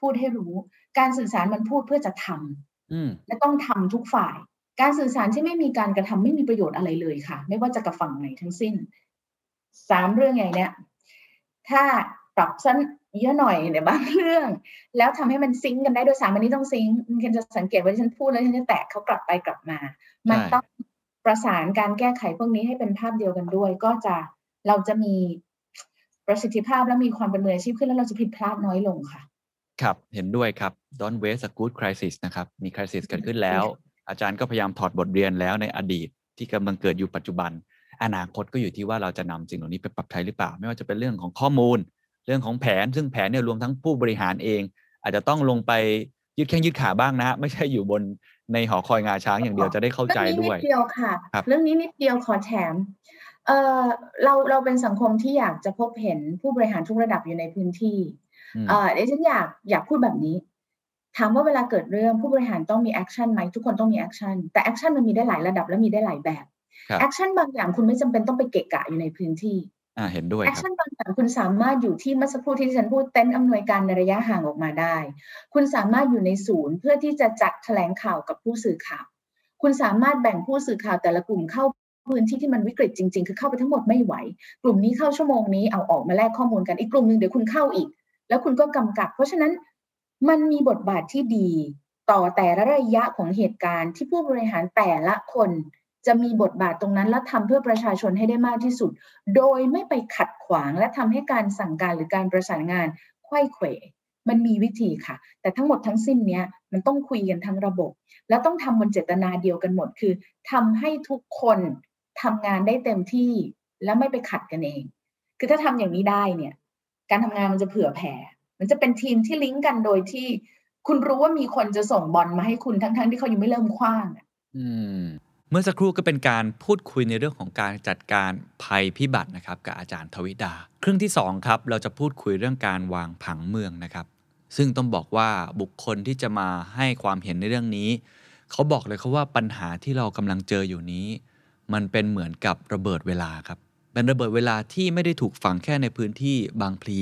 พูดให้รู้ การสื่อสารมันพูดเพื่อจะทำและต้องทำทุกฝ่าย การสื่อสารที่ไม่มีการกระทำไม่มีประโยชน์อะไรเลยค่ะ ไม่ว่าจะกับฝั่งไหนทั้งสิ้นสามเรื่องใหญ่เนี่ยถ้าปรับสั้น เยอะหน่อยในบางเรื่อง แล้วทำให้มันซิงกันได้โดยสามอันนี้ต้องซิงเคนจะสังเกตว่าฉันพูดแล้วฉันจะแตะเขากลับไปกลับมา มันต้องประสานการแก้ไขพวกนี้ให้เป็นภาพเดียวกันด้วย ก็จะเราจะมีประสิทธิภาพและมีความเป็นมืออาชีพขึ้นแล้วเราจะผิดพลาดน้อยลงค่ะ ครับเห็นด้วยครับ don't waste a good crisis นะครับ มี crisis เกิดขึ้นแล้ว อาจารย์ก็พยายามถอดบทเรียนแล้วในอดีตที่กำลังเกิดอยู่ปัจจุบัน อนาคตก็อยู่ที่ว่าเราจะนำสิ่งเหล่านี้ไปปรับใช้หรือเปล่า ไม่ว่าจะเป็นเรื่องของข้อมูลเเรื่องของแผน ซึ่งแผนเนี่ยรวมทั้งผู้บริหารเอง อาจจะต้องลงไปยืดแข้งยืดขาบ้างนะไม่ใช่อยู่บนในหอคอยงาช้างอย่างเดียวจะได้เข้าใจด้วยเรื่องนี้นิดเดียวค่ะ เรื่องนี้นิดเดียวขอแถมเออเราเราเป็นสังคมที่อยากจะพบเห็นผู้บริหารทุกระดับอยู่ในพื้นที่เออเดี๋ยวฉันอยากอยากพูดแบบนี้ถามว่าเวลาเกิดเรื่องผู้บริหารต้องมี action ไหมทุกคนต้องมี action แต่ action มันมีได้หลายระดับและมีได้หลายแบบ action บางอย่างคุณไม่จำเป็นต้องไปเกะกะอยู่ในพื้นที่ อ่าเห็นด้วย action บางอย่างคุณสามารถอยู่ที่ เมื่อสักครู่ที่ฉันพูด เต็นท์อำนวยการในระยะห่างออกมาได้ คุณสามารถอยู่ในศูนย์ เพื่อที่จะจัดแถลงข่าวกับผู้สื่อข่าว คุณสามารถแบ่งผู้สื่อข่าวแต่ละกลุ่มเข้าพื้นที่ที่มันวิกฤตจริง ๆ คือเข้าไปทั้งหมดไม่ไหว กลุ่มนี้เข้าชั่วโมงนี้ เอา ออกมาแลกข้อมูลกัน อีกกลุ่มหนึ่งเดี๋ยวคุณเข้าอีก แล้วคุณก็กำกับ เพราะฉะนั้นมันมีบทบาทที่ดีต่อแต่ละระยะของเหตุการณ์ที่ผู้บริหารแต่ละคน จะมีบทบาทตรงนั้น และทำเพื่อประชาชนให้ได้มากที่สุด โดยไม่ไปขัดขวาง และทำให้การสั่งการหรือการประสานงานควยเขวมันมีวิธีค่ะ แต่ทั้งหมดทั้งสิ้นเนี้ยมันต้องคุยกันทั้งระบบ แล้วต้องทำบนเจตนาเดียวกันหมด คือทำให้ทุกคนทำงานได้เต็มที่และไม่ไปขัดกันเอง คือถ้าทำอย่างนี้ได้เนี่ย การทำงานมันจะเผื่อแผ่ มันจะเป็นทีมที่ลิงก์กันโดยที่ คุณรู้ว่ามีคนจะส่งบอลมาให้คุณทั้งๆทที่เขายังไม่เริ่มคว้างอืม เมื่อสักครู่ก็เป็นการพูดคุยในเรื่องของการจัดการภัยพิบัตินะครับกับอาจารย์ทวิดา ครึ่งที่2ครับเราจะพูดคุยเรื่องการวางผังเมืองนะครับ ซึ่งต้องบอกว่าบุคคลที่จะมาให้ความเห็นในเรื่องนี้ เขาบอกเลยเขาว่าปัญหาที่เรากำลังเจออยู่นี้ มันเป็นเหมือนกับระเบิดเวลาครับเป็นระเบิดเวลาที่ไม่ได้ถูกฝังแค่ในพื้นที่บางพลี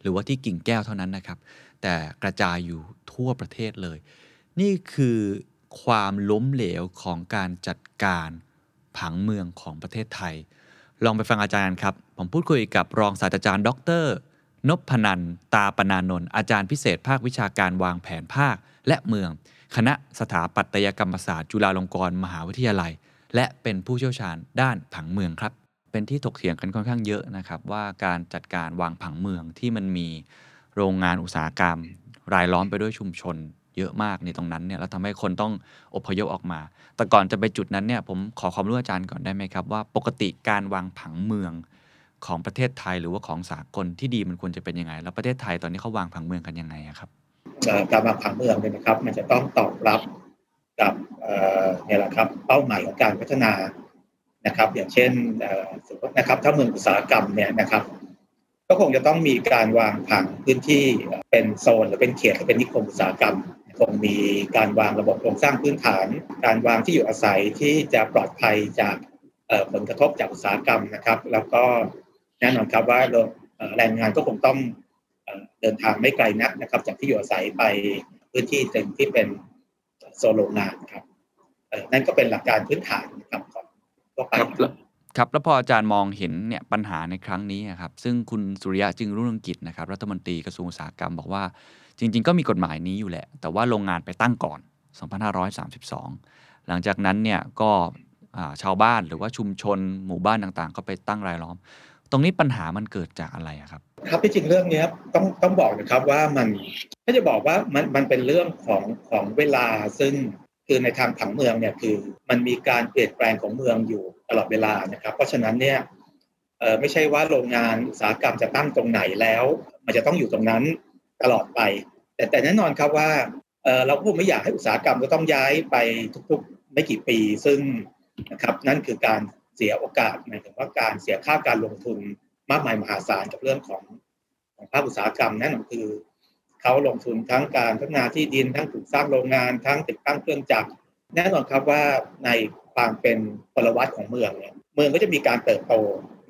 หรือว่าที่กิ่งแก้วเท่านั้นนะครับ แต่กระจายอยู่ทั่วประเทศเลย นี่คือ ความล้มเหลวของการจัดการผังเมืองของประเทศไทย ลองไปฟังอาจารย์ครับ ผมพูดคุยกับรองศาสตราจารย์ ดร นพนันตาปนานนท์อาจารย์พิเศษภาควิชาการวางแผนภาคและเมือง คณะสถาปัตยกรรมศาสตร์จุฬาลงกรณ์มหาวิทยาลัย และเป็นผู้เชี่ยวชาญด้านผังเมืองครับ เป็นที่ถกเถียงกันค่อนข้างเยอะนะครับ ว่าการจัดการวางผังเมืองที่มันมีโรงงานอุตสาหกรรม รายล้อมไปด้วยชุมชน เยอะมากในตรงนั้นเนี่ยแล้วทำให้คนต้องอพยพออกมา แต่ก่อนจะไปจุดนั้นเนี่ยผมขอความรู้อาจารย์ก่อนได้ไหมครับ ว่าปกติการวางผังเมืองของประเทศไทยหรือว่าของสากลที่ดีมันควรจะเป็นยังไง แล้วประเทศไทยตอนนี้เขาวางผังเมืองกันยังไงครับการวางผังเมืองเนี่ยนะครับ มันจะต้องตอบรับกับเนี่ยแหละครับเป้าหมายของการพัฒนานะครับ อย่างเช่นสมมตินะครับ ถ้าเมืองอุตสาหกรรมเนี่ยนะครับ ก็คงจะต้องมีการวางผังพื้นที่เป็นโซนหรือเป็นเขตหรือเป็นนิคมอุตสาหกรรม คงมีการวางระบบโครงสร้างพื้นฐาน การวางที่อยู่อาศัยที่จะปลอดภัยจากผลกระทบจากอุตสาหกรรมนะครับ แล้วก็แน่นอนครับว่าแรงงานก็คงต้องเดินทางไม่ไกลนักนะครับ จากที่อยู่อาศัยไปพื้นที่หนึ่งที่เป็นโซโลงานครับนั่นก็เป็นหลักการพื้นฐานนะครับของทั่วไปครับแล้วพออาจารย์มองเห็นเนี่ยปัญหาในครั้งนี้ครับซึ่งคุณสุริยะจึงรุ่งเรืองกิจนะครับ รัฐมนตรีกระทรวงอุตสาหกรรมบอกว่า จริง ๆ ก็มีกฎหมายนี้อยู่แหละ แต่ว่าโรงงานไปตั้งก่อน 2532 หลังจากนั้นเนี่ยก็ชาวบ้านหรือว่าชุมชนหมู่บ้านต่างๆ ก็ไปตั้งรายล้อม ตรงนี้ปัญหามันเกิดจากอะไรครับ ครับที่จริงเรื่องนี้ต้องต้องบอกนะครับว่ามันถ้าจะบอกว่ามันมันเป็นเรื่องของของเวลาซึ่งคือในทางผังเมืองเนี่ยคือมันมีการเปลี่ยนแปลงของเมืองอยู่ตลอดเวลานะครับ เพราะฉะนั้นเนี่ยไม่ใช่ว่าโรงงานอุตสาหกรรมจะตั้งตรงไหนแล้ว มันจะต้องอยู่ตรงนั้น ตลอดไป แต่แต่แน่นอนครับว่าเราก็ไม่อยากให้อุตสาหกรรมจะต้องย้ายไปทุกๆไม่กี่ปี ซึ่งนะครับนั่นคือการเสียโอกาสหมายถึงว่าการเสียค่าการลงทุนมากมายมหาศาลกับเรื่องของของภาคอุตสาหกรรมนั่นคือเขาลงทุนทั้งการพัฒนาที่ดินทั้งปลูกสร้างโรงงานทั้งติดตั้งเครื่องจักรแน่นอนครับว่าในความเป็นพลวัตของเมืองเนี่ยเมืองก็จะมีการเติบโต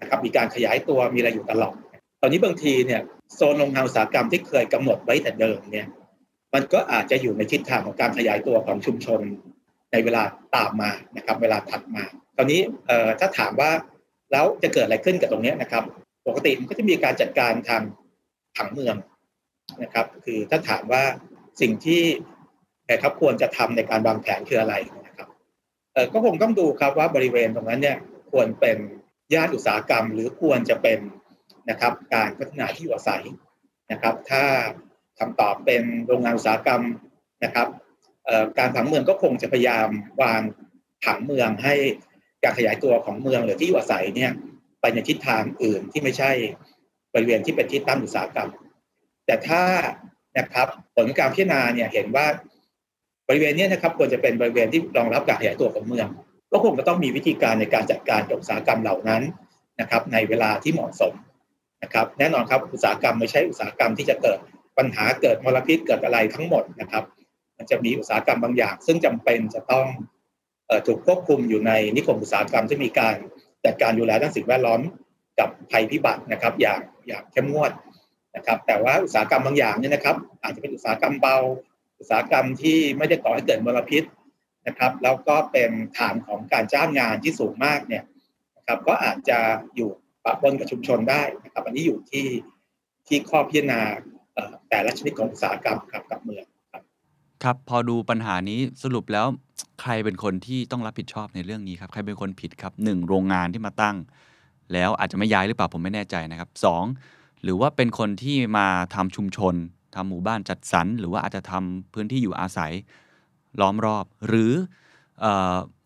นะครับมีการขยายตัวมีอะไรอยู่ตลอด อนนี้บางทีเนี่ยโซนโรงงานอุตสาหกรรมที่เคยกำหนดไว้แต่เดิมเนี่ยมันก็อาจจะอยู่ในทิศทางของการขยายตัวของชุมชนในเวลาตามมานะครับเวลาถัดมาตอนนี้ถ้าถามว่าแล้วจะเกิดอะไรขึ้นกับตรงนี้นะครับ ปกติมันก็จะมีการจัดการทางผังเมืองนะครับ คือถ้าถามว่าสิ่งที่นะครับควรจะทำในการวางแผนคืออะไรนะครับก็คงต้องดูครับว่าบริเวณตรงนั้นเนี่ยควรเป็นย่านอุตสาหกรรม หรือควรจะเป็น นะครับ การพัฒนาที่อยู่อาศัยนะครับ ถ้าคำตอบเป็นโรงงานอุตสาหกรรมนะครับการผังเมืองก็คงจะพยายามวางผังเมืองให้การขยายตัวของเมืองหรือที่อยู่อาศัยเนี่ยไปในทิศทางอื่นที่ไม่ใช่บริเวณที่เป็นที่ตั้งอุตสาหกรรม แต่ถ้านะครับผลการพิจารณาเนี่ยเห็นว่าบริเวณนี้นะครับควรจะเป็นบริเวณที่รองรับการขยายตัวของเมือง ก็คงจะต้องมีวิธีการในการจัดการกับอุตสาหกรรมเหล่านั้นนะครับ ในเวลาที่เหมาะสม นะครับแน่นอนครับอุตสาหกรรมไม่ใช่อุตสาหกรรมที่จะเกิดปัญหาเกิดมลพิษเกิดอะไรทั้งหมดนะครับ มันจะมีอุตสาหกรรมบางอย่าง ซึ่งจำเป็นจะต้องถูกควบคุมอยู่ในนิคมอุตสาหกรรมที่มีการจัดการดูแลด้านสิ่งแวดล้อมกับภัยพิบัตินะครับ อย่างอย่างเข้มงวดนะครับ แต่ว่าอุตสาหกรรมบางอย่างเนี่ยนะครับ อาจจะเป็นอุตสาหกรรมเบา อุตสาหกรรมที่ไม่ได้ก่อให้เกิดมลพิษนะครับ แล้วก็เป็นฐานของการจ้างงานที่สูงมากเนี่ยนะครับ ก็อาจจะอยู่ ปะปนกับชุมชนได้นะครับอันนี้อยู่ที่ที่ข้อพิจารณาแต่ละชนิดของอุตสาหกรรมครับกับเมืองครับพอดูปัญหานี้สรุปแล้วใครเป็นคนที่ต้องรับผิดชอบในเรื่องนี้ครับ ใครเป็นคนผิดครับหนึ่งโรงงานที่มาตั้ง แล้วอาจจะไม่ย้ายหรือเปล่าผมไม่แน่ใจนะครับสองหรือว่าเป็นคนที่มาทำชุมชนทำหมู่บ้านจัดสรรหรือว่าอาจจะทำพื้นที่อยู่อาศัยล้อมรอบ หรือ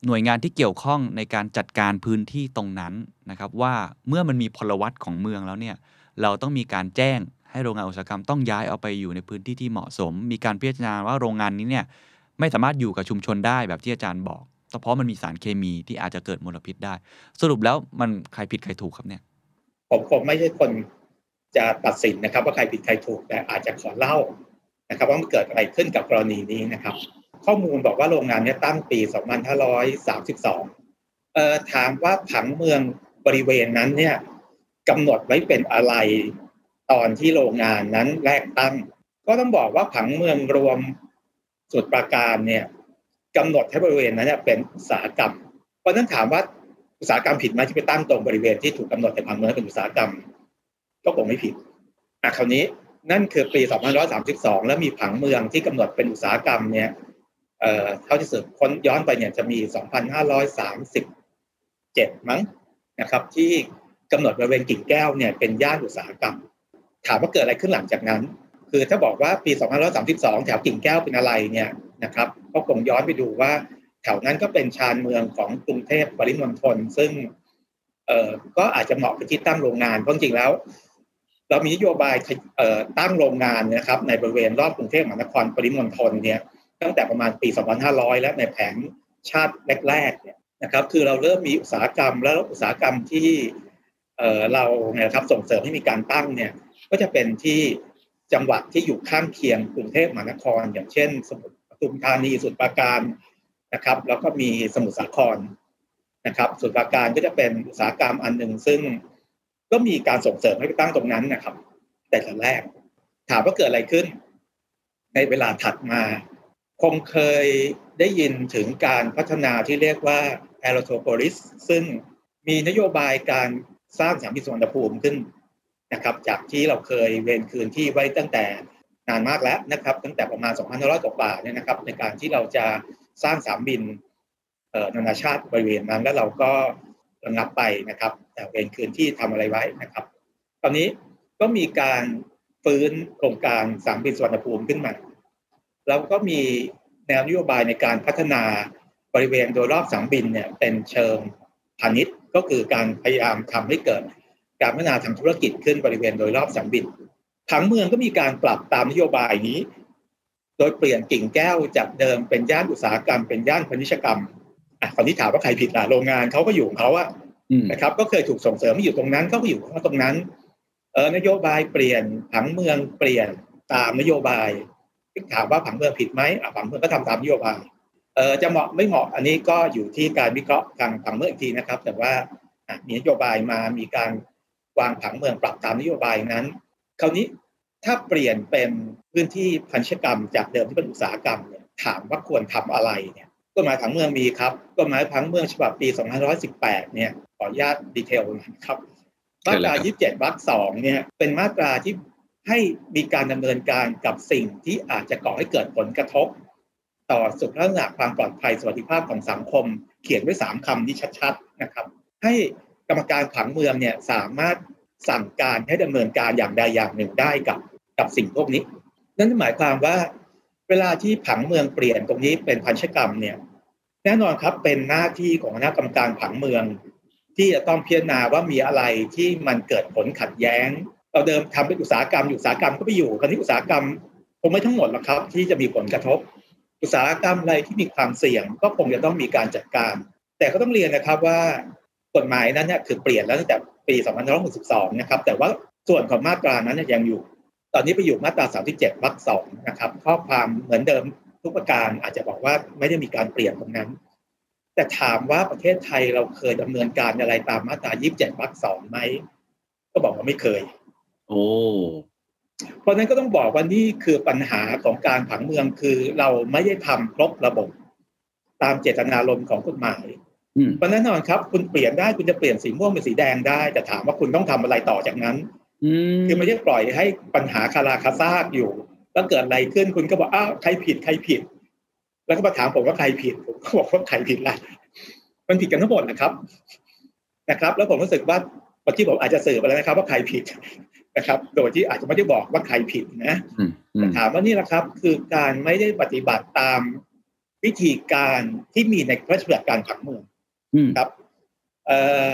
หน่วยงานที่เกี่ยวข้องในการจัดการพื้นที่ตรงนั้นนะครับว่าเมื่อมันมีพลวัตของเมืองแล้วเนี่ยเราต้องมีการแจ้งให้โรงงานอุตสาหกรรมต้องย้ายเอาไปอยู่ในพื้นที่ที่เหมาะสม มีการพิจารณาว่าโรงงานนี้เนี่ยไม่สามารถอยู่กับชุมชนได้แบบที่อาจารย์บอกเพราะมันมีสารเคมีที่อาจจะเกิดมลพิษได้ สรุปแล้วมันใครผิดใครถูกครับเนี่ยผมผมไม่ใช่คนจะตัดสินนะครับ ว่าใครผิดใครถูกแต่อาจจะขอเล่านะครับ ว่ามันเกิดอะไรขึ้นกับกรณีนี้นะครับ ข้อมูลบอกว่าโรงงานนี้ตั้งปี 2532 เอ่อถามว่าผังเมืองบริเวณนั้นเนี่ยกำหนดไว้เป็นอะไรตอนที่โรงงานนั้นแรกตั้ง ก็ต้องบอกว่าผังเมืองรวมสุดประการเนี่ยกำหนดให้บริเวณนั้นเป็นอุตสาหกรรม เพราะนั้นถามว่าอุตสาหกรรมผิดไหมที่ไปตั้งตรงบริเวณที่ถูกกาหนดในผังเมืองเป็นอุตสาหกรรม ก็คงไม่ผิดอะคราวนี้นั่นคือปี 2532 แล้วมีผังเมืองที่กำหนดเป็นอุตสาหกรรมเนี่ย เท่าที่สืบค้นย้อนไปเนี่ยจะมี 2537 มั้งนะครับ ที่กำหนดบริเวณกิ่งแก้วเนี่ยเป็นย่านอุตสาหกรรม ถามว่าเกิดอะไรขึ้นหลังจากนั้น คือถ้าบอกว่าปี 2532 แถวกิ่งแก้วเป็นอะไรเนี่ยนะครับก็คงย้อนไปดูว่าแถวนั้นก็เป็นชานเมืองของกรุงเทพปริมณฑลซึ่งเอ่อก็อาจจะเหมาะกับที่ตั้งโรงงานเพราะจริงแล้ว เรามีนโยบายตั้งโรงงานนะครับ ในบริเวณรอบกรุงเทพมหานครปริมณฑลเนี่ย ตั้งแต่ประมาณปี 2500 แล้วในแผนชาติแรกๆเนี่ยนะครับคือเราเริ่มมีอุตสาหกรรมแล้วอุตสาหกรรมที่เอ่อเราเนี่ยครับส่งเสริมให้มีการตั้งเนี่ยก็จะเป็นที่จังหวัดที่อยู่ข้างเคียงกรุงเทพมหานคร อย่างเช่น สมุทรปทุมธานีสุทรปราการนะครับ แล้วก็มีสมุทรสาครนะครับสุทรปราการก็จะเป็นอุตสาหกรรมอันหนึ่งซึ่งก็มีการส่งเสริมให้ไปตั้งตรงนั้นนะครับ แต่แรก ถามว่าเกิดอะไรขึ้น ในเวลาถัดมา คงเคยได้ยินถึงการพัฒนาที่เรียกว่า a e r o t o p o l i s ซึ่งมีนโยบายการสร้างสนามบินสุวรรณภูมิขึ้นนะครับ จากที่เราเคยเวนคืนที่ไว้ตั้งแต่นานมากแล้วนะครับ ตั้งแต่ประมาณ2,500กว่าเนี่ยนะครับ ในการที่เราจะสร้างสนามบินนานาชาติบริเวณนั้น แล้วเราก็ระงับไปนะครับ แต่เวนคืนที่ทำอะไรไว้นะครับ ตอนนี้ก็มีการฟื้นโครงการสนามบินสุวรรณภูมิขึ้นมา แล้วก็มีแนวนโยบายในการพัฒนาบริเวณโดยรอบสนามบินเนี่ยเป็นเชิงพาณิชย์ก็คือการพยายามทำให้เกิด การพัฒนาทางธุรกิจขึ้นบริเวณโดยรอบสนามบินผังเมืองก็มีการปรับตามนโยบายนี้ โดยเปลี่ยนกิ่งแก้วจากเดิมเป็นย่านอุตสาหกรรมเป็นย่านพาณิชยกรรมอะตอนนี้ถามว่าใครผิดล่ะโรงงานเขาก็อยู่ของเขาอะนะครับ ก็เคยถูกส่งเสริมให้อยู่ตรงนั้นเขาก็อยู่ของตรงนั้น เออนโยบายเปลี่ยนผังเมืองเปลี่ยนตามนโยบาย ถามว่าผังเมืองผิดไหมอะผังเมืองก็ทำตามนโยบายเออจะเหมาะไม่เหมาะอันนี้ก็อยู่ที่การวิเคราะห์ทางผังเมืองอีกทีนะครับ แต่ว่ามีนโยบายมามีการวางผังเมืองปรับตามนโยบายนั้น คราวนี้ถ้าเปลี่ยนเป็นพื้นที่พันธกรรมจากเดิมที่เป็นอุตสาหกรรมเนี่ยถามว่าควรทำอะไรเนี่ยกฎหมายผังเมืองมีครับกฎหมายผังเมืองฉบับปี2518เนี่ยขออนุญาตดีเทลนะครับมาตรา 27วรรคสองเนี่ยเป็นมาตราที่ ให้มีการดำเนินการกับสิ่งที่อาจจะก่อให้เกิดผลกระทบ ต่อสุขลักษณะความปลอดภัยสวัสดิภาพของสังคม เขียนไว้สามคำที่ชัดๆนะครับ ให้กรรมการผังเมืองเนี่ยสามารถสั่งการให้ดำเนินการอย่างใดอย่างหนึ่งได้กับกับสิ่งพวกนี้ นั่นหมายความว่า เวลาที่ผังเมืองเปลี่ยนตรงนี้เป็นพันธกรรมเนี่ยแน่นอนครับเป็นหน้าที่ของคณะกรรมการผังเมือง ที่จะต้องพิจารณาว่ามีอะไรที่มันเกิดผลขัดแย้ง เราเดิมทำเป็นอุตสาหกรรมอุตสาหกรรมก็ไปอยู่คราวนี้อุตสาหกรรมคงไม่ทั้งหมดหรอกครับ ที่จะมีผลกระทบ อุตสาหกรรมอะไรที่มีความเสี่ยง ก็คงจะต้องมีการจัดการ แต่ก็ต้องเรียนนะครับว่ากฎหมายนั้นเนี่ยคือเปลี่ยนแล้วตั้งแต่ปี 2562 นะครับ แต่ว่าส่วนของมาตรานั้นยังอยู่ ตอนนี้ไปอยู่มาตรา 37วรรคสองนะครับข้อความเหมือนเดิมทุกประการอาจจะบอกว่าไม่ได้มีการเปลี่ยนตรงนั้น แต่ถามว่าประเทศไทยเราเคยดำเนินการอะไรตามมาตรา 27วรรคสองไหมก็บอกว่าไม่เคย โอ้เพราะนั้นก็ต้องบอกว่านี่คือปัญหาของการผังเมืองคือเราไม่ได้ทำครบระบบ ตามเจตนารมณ์ของกฎหมายเพราะแน่นอนครับ คุณเปลี่ยนได้คุณจะเปลี่ยนสีม่วงเป็นสีแดงได้แต่ถามว่าคุณต้องทำอะไรต่อจากนั้นคือไม่ใช่ปล่อยให้ปัญหาคาราคาซากอยู่แล้วเกิดอะไรขึ้นคุณก็บอกอ้าวใครผิดใครผิด แล้วก็มาถามผมว่าใครผิดผมก็บอกว่าใครผิดล่ะมันผิดกันทั้งหมดนะครับ นะครับ แล้วผมรู้สึกว่าเมื่อกี้ผมอาจจะสื่อไปแล้วนะครับ ว่าใครผิด นะครับ โดยที่อาจจะไม่ได้บอกว่าใครผิดนะถามว่านี่แหละครับ คือการไม่ได้ปฏิบัติตามวิธีการที่มีในพระราชบัญญัติการผังเมืองครับ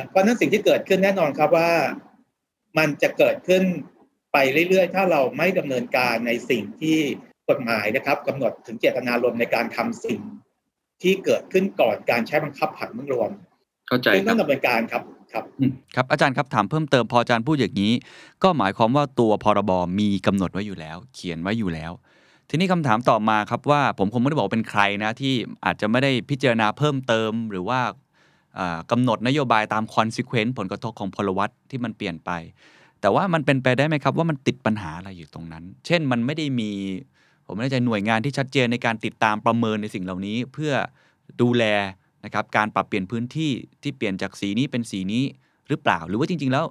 เพราะนั้นสิ่งที่เกิดขึ้นแน่นอนครับว่ามันจะเกิดขึ้นไปเรื่อยๆ ถ้าเราไม่ดำเนินการในสิ่งที่กฎหมายนะครับกำหนดถึงเจตนารมณ์ในการทำสิ่งที่เกิดขึ้นก่อนการใช้บังคับผังเมืองรวมเข้าใจต้องดำเนินการครับ ครับครับอาจารย์ครับถามเพิ่มเติมพออาจารย์พูดอย่างนี้ ก็หมายความว่าตัวพรบมีกำหนดไว้อยู่แล้ว เขียนไว้อยู่แล้ว ทีนี้คำถามต่อมาครับว่าผมคงไม่ได้บอกเป็นใครนะที่อาจจะไม่ได้พิจารณาเพิ่มเติม หรือว่ากำหนดนโยบายตามคอนซิเควนต์ผลกระทบของพลวัตที่มันเปลี่ยนไป แต่ว่ามันเป็นไปได้ไหมครับว่ามันติดปัญหาอะไรอยู่ตรงนั้น เช่นมันไม่ได้มี ผมไม่แน่ใจหน่วยงานที่ชัดเจนในการติดตามประเมินในสิ่งเหล่านี้ เพื่อดูแล นะครับการปรับเปลี่ยนพื้นที่ที่เปลี่ยนจากสีนี้เป็นสีนี้หรือเปล่า หรือว่าจริง ๆ แล้ว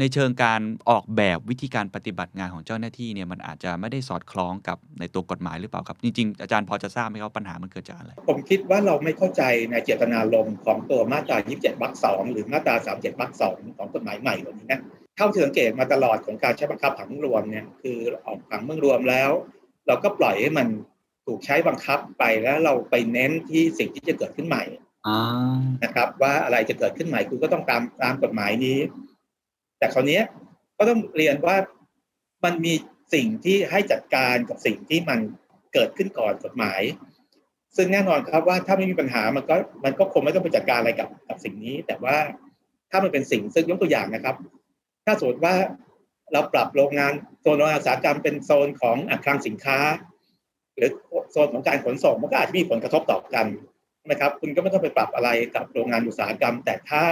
ในเชิงการออกแบบวิธีการปฏิบัติงานของเจ้าหน้าที่เนี่ยมันอาจจะไม่ได้สอดคล้องกับในตัวกฎหมายหรือเปล่าครับ จริง ๆ อาจารย์พอจะทราบไหมครับปัญหามันเกิดจากอะไร ผมคิดว่าเราไม่เข้าใจในเจตนารมณ์ของตัวมาตรา 27วรรคสองหรือมาตรา 37วรรคสองของกฎหมายใหม่ตัวนี้นะเท่าที่สังเกตมาตลอดของการใช้บังคับผังรวมเนี่ยคือออกผังเมืองรวมแล้ว เราก็ปล่อยให้มันถูกใช้บังคับไปแล้วเราไปเน้นที่สิ่งที่จะเกิดขึ้นใหม่ นะครับ ว่าอะไรจะเกิดขึ้นใหม่คุณก็ต้องตามตามกฎหมายนี้ แต่คราวนี้ก็ต้องเรียนว่ามันมีสิ่งที่ให้จัดการกับสิ่งที่มันเกิดขึ้นก่อนกฎหมาย ซึ่งแน่นอนครับว่าถ้าไม่มีปัญหามันก็มันก็คงไม่ต้องไปจัดการอะไรกับกับสิ่งนี้ แต่ว่าถ้ามันเป็นสิ่งซึ่งยกตัวอย่างนะครับ ถ้าสมมติว่าเราปรับโรงงานโซนโรงงานอุตสาหกรรมเป็นโซนของอคลังสินค้า หรือโซนของการขนส่งมันก็อาจจะมีผลกระทบต่อกัน นะครับคุณก็ไม่ต้องไปปรับอะไรกับโรงงานอุตสาหกรรม แต่ถ้า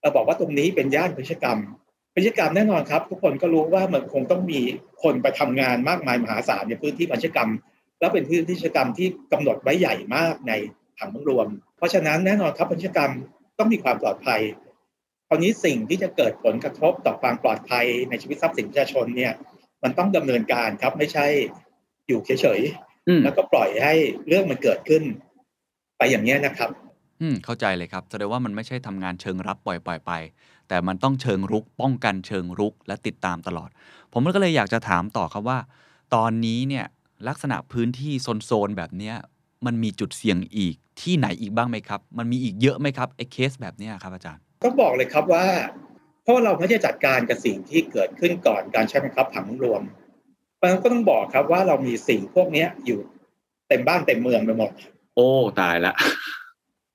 เราบอกว่าตรงนี้เป็นย่านพิชกรรมพิชกรรมแน่นอนครับ ทุกคนก็รู้ว่ามันคงต้องมีคนไปทำงานมากมายมหาศาลในพื้นที่พิชกรรม แล้วเป็นพื้นที่พิชกรรมที่กำหนดไว้ใหญ่มากในผังเมืองรวม เพราะฉะนั้นแน่นอนครับพิชกรรมต้องมีความปลอดภัยคราวนี้สิ่งที่จะเกิดผลกระทบต่อความปลอดภัยในชีวิตทรัพย์สินประชาชนเนี่ย มันต้องดำเนินการครับไม่ใช่อยู่เฉยๆแล้วก็ปล่อยให้เรื่องมันเกิดขึ้น ไปอย่างนี้นะครับ อืมเข้าใจเลยครับแสดงว่ามันไม่ใช่ทำงานเชิงรับปล่อยปล่อยไป แต่มันต้องเชิงรุก ป้องกันเชิงรุกและติดตามตลอด ผมก็เลยอยากจะถามต่อครับว่า ตอนนี้เนี่ยลักษณะพื้นที่โซนๆแบบเนี้ยมันมีจุดเสี่ยงอีกที่ไหนอีกบ้างไหมครับ มันมีอีกเยอะไหมครับไอ้เคสแบบเนี้ยครับอาจารย์ต้องบอกเลยครับว่า เพราะเราไม่ได้จัดการกับสิ่งที่เกิดขึ้นก่อนการใช้บังคับผังรวมเพราะฉะนั้นก็ต้องบอกครับว่าเรามีสิ่งพวกนี้อยู่เต็มบ้านเต็มเมืองไปหมดโอ้ตายละ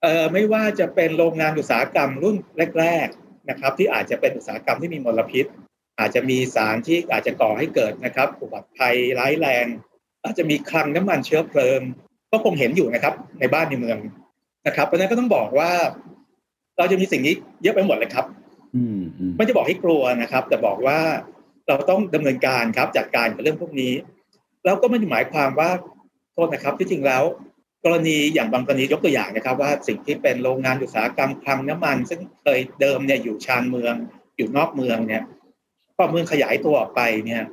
เออไม่ว่าจะเป็นโรงงานอุตสาหกรรมรุ่นแรก ๆนะครับ ที่อาจจะเป็นอุตสาหกรรมที่มีมลพิษ อาจจะมีสารที่อาจจะก่อให้เกิดนะครับอุบัติภัยร้ายแรง อาจจะมีคลังน้ำมันเชื้อเพลิง ก็คงเห็นอยู่นะครับ ในบ้านในเมืองนะครับเพราะนั้นก็ต้องบอกว่า เราจะมีสิ่งนี้เยอะไปหมดเลยครับไม่จะบอกให้กลัวนะครับ แต่บอกว่าเราต้องดำเนินการครับจัดการกับเรื่องพวกนี้ แล้วก็ไม่ได้หมายความว่าโทษนะครับที่จริงแล้ว กรณีอย่างบางกรณียกตัวอย่างนะครับ ว่าสิ่งที่เป็นโรงงานอุตสาหกรรมคลังน้ำมัน ซึ่งเคยเดิมเนี่ยอยู่ชานเมือง อยู่นอกเมืองเนี่ยพอเมืองขยายตัวออกไปเนี่ย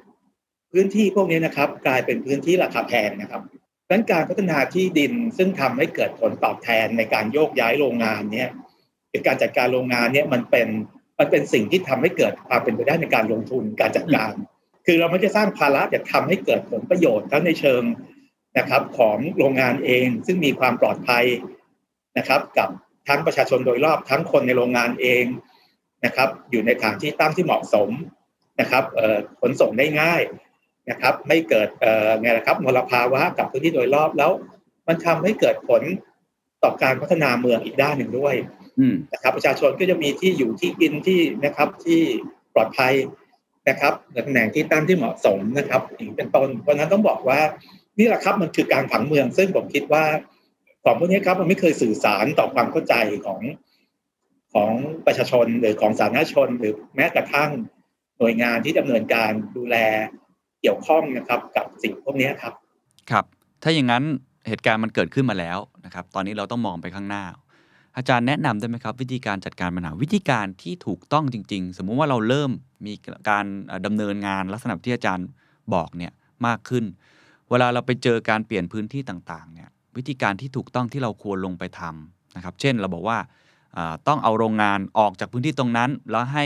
พื้นที่พวกนี้นะครับ กลายเป็นพื้นที่ราคาแพงนะครับดังนั้นการพัฒนาที่ดินซึ่งทำให้เกิดผลตอบแทนในการโยกย้ายโรงงานเนี่ยการจัดการโรงงานเนี่ยมันเป็นมันเป็นสิ่งที่ทำให้เกิดความเป็นไปได้ในการลงทุนการจัดการ คือเราไม่ได้สร้างภาระแต่ทำให้เกิดผลประโยชน์ทั้งในเชิง นะครับของโรงงานเองซึ่งมีความปลอดภัยนะครับ กับทั้งประชาชนโดยรอบทั้งคนในโรงงานเองนะครับ อยู่ในทางที่ตั้งที่เหมาะสมนะครับขนส่งได้ง่ายนะครับ ไม่เกิดไงล่ะครับมลภาวะกับพื้นที่โดยรอบแล้ว มันทำให้เกิดผลต่อการพัฒนาเมืองอีกด้านหนึ่งด้วยนะครับประชาชนก็จะมีที่อยู่ที่กินที่นะครับที่ปลอดภัยนะครับตำแหน่งที่ตั้งที่เหมาะสมนะครับอย่างเป็นต้นเพราะนั้นต้องบอกว่า นี่แหละครับมันคือการผังเมือง ซึ่งผมคิดว่าของพวกนี้ครับมันไม่เคยสื่อสารต่อความเข้าใจของของประชาชนหรือของสาธารณชน หรือแม้กระทั่งหน่วยงานที่ดำเนินการดูแลเกี่ยวข้องนะครับ กับสิ่งพวกนี้ครับ ครับ ถ้าอย่างนั้นเหตุการณ์มันเกิดขึ้นมาแล้วนะครับ ตอนนี้เราต้องมองไปข้างหน้า อาจารย์แนะนำได้ไหมครับ วิธีการจัดการปัญหาวิธีการที่ถูกต้องจริง ๆ สมมุติว่าเราเริ่มมีการดำเนินงานลักษณะที่อาจารย์บอกเนี่ยมากขึ้น เวลาเราไปเจอการเปลี่ยนพื้นที่ต่างๆเนี่ยวิธีการที่ถูกต้องที่เราควรลงไปทำนะครับ เช่นเราบอกว่าต้องเอาโรงงานออกจากพื้นที่ตรงนั้น แล้วให้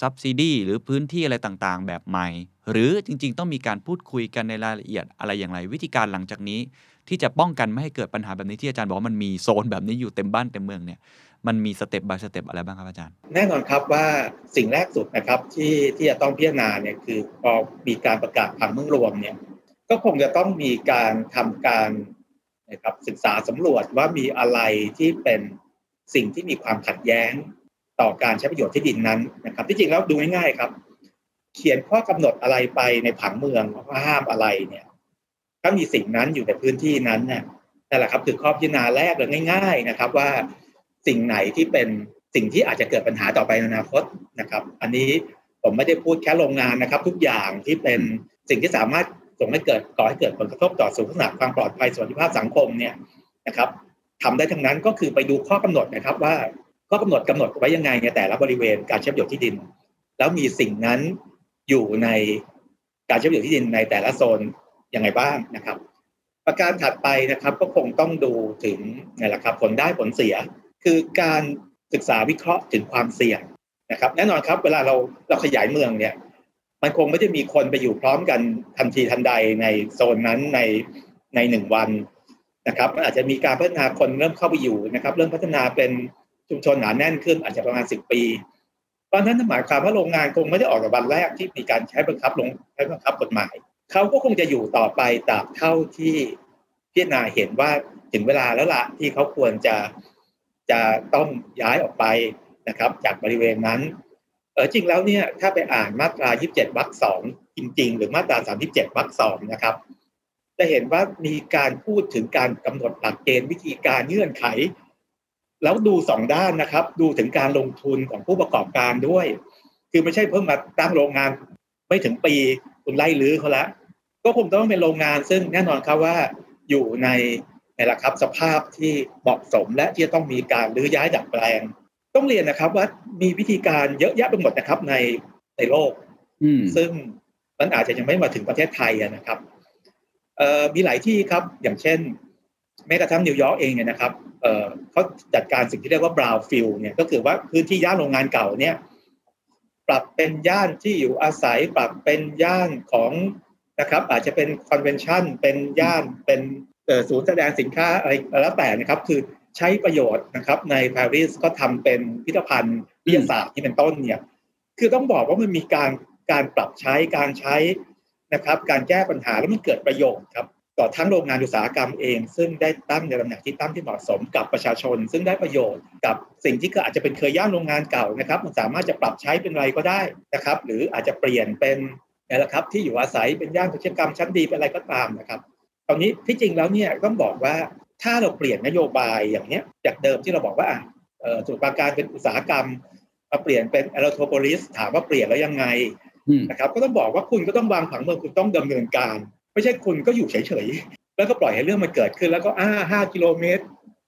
subsidy หรือพื้นที่อะไรต่างๆ แบบใหม่ หรือจริงๆ ต้องมีการพูดคุยกันในรายละเอียดอะไรอย่างไร วิธีการหลังจากนี้ ที่จะป้องกันไม่ให้เกิดปัญหาแบบนี้ที่อาจารย์บอกว่ามันมีโซนแบบนี้อยู่เต็มบ้านเต็มเมืองเนี่ยมันมี step by step อะไรบ้างครับอาจารย์ แน่นอนครับว่าสิ่งแรกสุดนะครับที่ที่จะต้องพิจารณาเนี่ยคือพอมีการประกาศผังเมืองรวมเนี่ย ก็คงจะต้องมีการทำการนะครับศึกษาสำรวจว่ามีอะไรที่เป็นสิ่งที่มีความขัดแย้งต่อการใช้ประโยชน์ที่ดินนั้นนะครับ ที่จริงแล้วดูง่ายๆครับ เขียนข้อกำหนดอะไรไปในผังเมืองว่าห้ามอะไรเนี่ย ถ้ามีสิ่งนั้นอยู่ในพื้นที่นั้นเนี่ยนั่นแหละครับคือข้อพิจารณาแรกเลยง่าย ๆนะครับ ว่าสิ่งไหนที่เป็นสิ่งที่อาจจะเกิดปัญหาต่อไปในอนาคตนะครับ อันนี้ผมไม่ได้พูดแค่โรงงานนะครับ ทุกอย่างที่เป็นสิ่งที่สามารถ ส่งให้เกิดก่อให้เกิดผลกระทบต่อสุขภาพความปลอดภัยสวัสดิภาพสังคมเนี่ยนะครับทำได้ทั้งนั้นก็คือไปดูข้อกำหนดนะครับว่าข้อกำหนดกำหนดไว้ยังไงในแต่ละบริเวณการใช้ประโยชน์ที่ดิน แล้วมีสิ่งนั้นอยู่ในการใช้ประโยชน์ที่ดินในแต่ละโซนยังไงบ้างนะครับ ประการถัดไปนะครับก็คงต้องดูถึงนี่แหละครับผลได้ผลเสีย คือการศึกษาวิเคราะห์ถึงความเสี่ยงนะครับ แน่นอนครับ เวลาเราเราขยายเมืองเนี่ย มันคงไม่ได้มีคนไปอยู่พร้อมกันทันทีทันใดในโซนนั้นในในหนึ่งวันนะครับมันอาจจะมีการพัฒนาคนเริ่มเข้าไปอยู่นะครับ เริ่มพัฒนาเป็นชุมชนหนาแน่นขึ้นอาจจะประมาณสิบปีเพราะนั้นหมายความว่าโรงงานคงไม่ได้ออกกับวันแรกที่มีการใช้บังคับลงใช้บังคับกฎหมายเขาก็คงจะอยู่ต่อไปตราบเท่าที่พิจารณาเห็นว่าถึงเวลาแล้วละที่เขาควรจะจะต้องย้ายออกไปนะครับ จากบริเวณนั้น เออจริงแล้วเนี่ยถ้าไปอ่านมาตรา 27 วรรคสองจริง ๆ หรือมาตรา 37 วรรคสองนะครับ จะเห็นว่ามีการพูดถึงการกำหนดหลักเกณฑ์วิธีการเงื่อนไข แล้วดูสองด้านนะครับ ดูถึงการลงทุนของผู้ประกอบการด้วย คือไม่ใช่เพิ่งมาตั้งโรงงานไม่ถึงปีคุณไล่รื้อเขาแล้วก็คงต้องเป็นโรงงานซึ่งแน่นอนครับว่าอยู่ในในระครับสภาพที่เหมาะสมและที่จะต้องมีการรื้อย้ายดัดแปลง ต้องเรียนนะครับว่ามีวิธีการเยอะแยะไปหมดนะครับในในโลกซึ่งมันอาจจะยังไม่มาถึงประเทศไทยนะครับเอ่อมีหลายที่ครับอย่างเช่น แม้กระทั่งนิวยอร์กเองเนี่ยนะครับเอ่อเขาจัดการสิ่งที่เรียกว่า brownfield เนี่ยก็คือว่าพื้นที่ย่านโรงงานเก่าเนี่ย ปรับเป็นย่านที่อยู่อาศัยปรับเป็นย่านของนะครับ อาจจะเป็นคอนเวนชั่นเป็นย่านเป็นศูนย์แสดงสินค้าอะไรแล้วแต่นะครับ คือ ใช้ประโยชน์นะครับ ในปารีสก็ทำเป็นพิพิธภัณฑ์วิทยาศาสตร์ที่เป็นต้นเนี่ย คือต้องบอกว่ามันมีการการปรับใช้การใช้นะครับ การแก้ปัญหาแล้วมันเกิดประโยชน์ครับต่อทั้งโรงงานอุตสาหกรรมเอง ซึ่งได้ตั้งในตำแหน่งที่ตั้งที่เหมาะสมกับประชาชน ซึ่งได้ประโยชน์กับสิ่งที่อาจจะเป็นเคยย่านโรงงานเก่านะครับ มันสามารถจะปรับใช้เป็นอะไรก็ได้นะครับ หรืออาจจะเปลี่ยนเป็นนี่แหละครับ ที่อยู่อาศัยเป็นย่านกิจกรรมชั้นดีเป็นอะไรก็ตามนะครับ ตอนนี้ที่จริงแล้วเนี่ยต้องบอกว่า ถ้าเราเปลี่ยนนโยบายอย่างเนี้ย จากเดิมที่เราบอกว่าสุปราการเป็นอุตสาหกรรมมาเปลี่ยนเป็นแอโรโทโพลิสถามว่าเปลี่ยนแล้วยังไงนะครับ ก็ต้องบอกว่าคุณก็ต้องวางผังเมืองคุณต้องดำเนินการ ไม่ใช่คุณก็อยู่เฉยๆแล้วก็ปล่อยให้เรื่องมันเกิดขึ้น แล้วก็อ้าห้ากิโลเมตร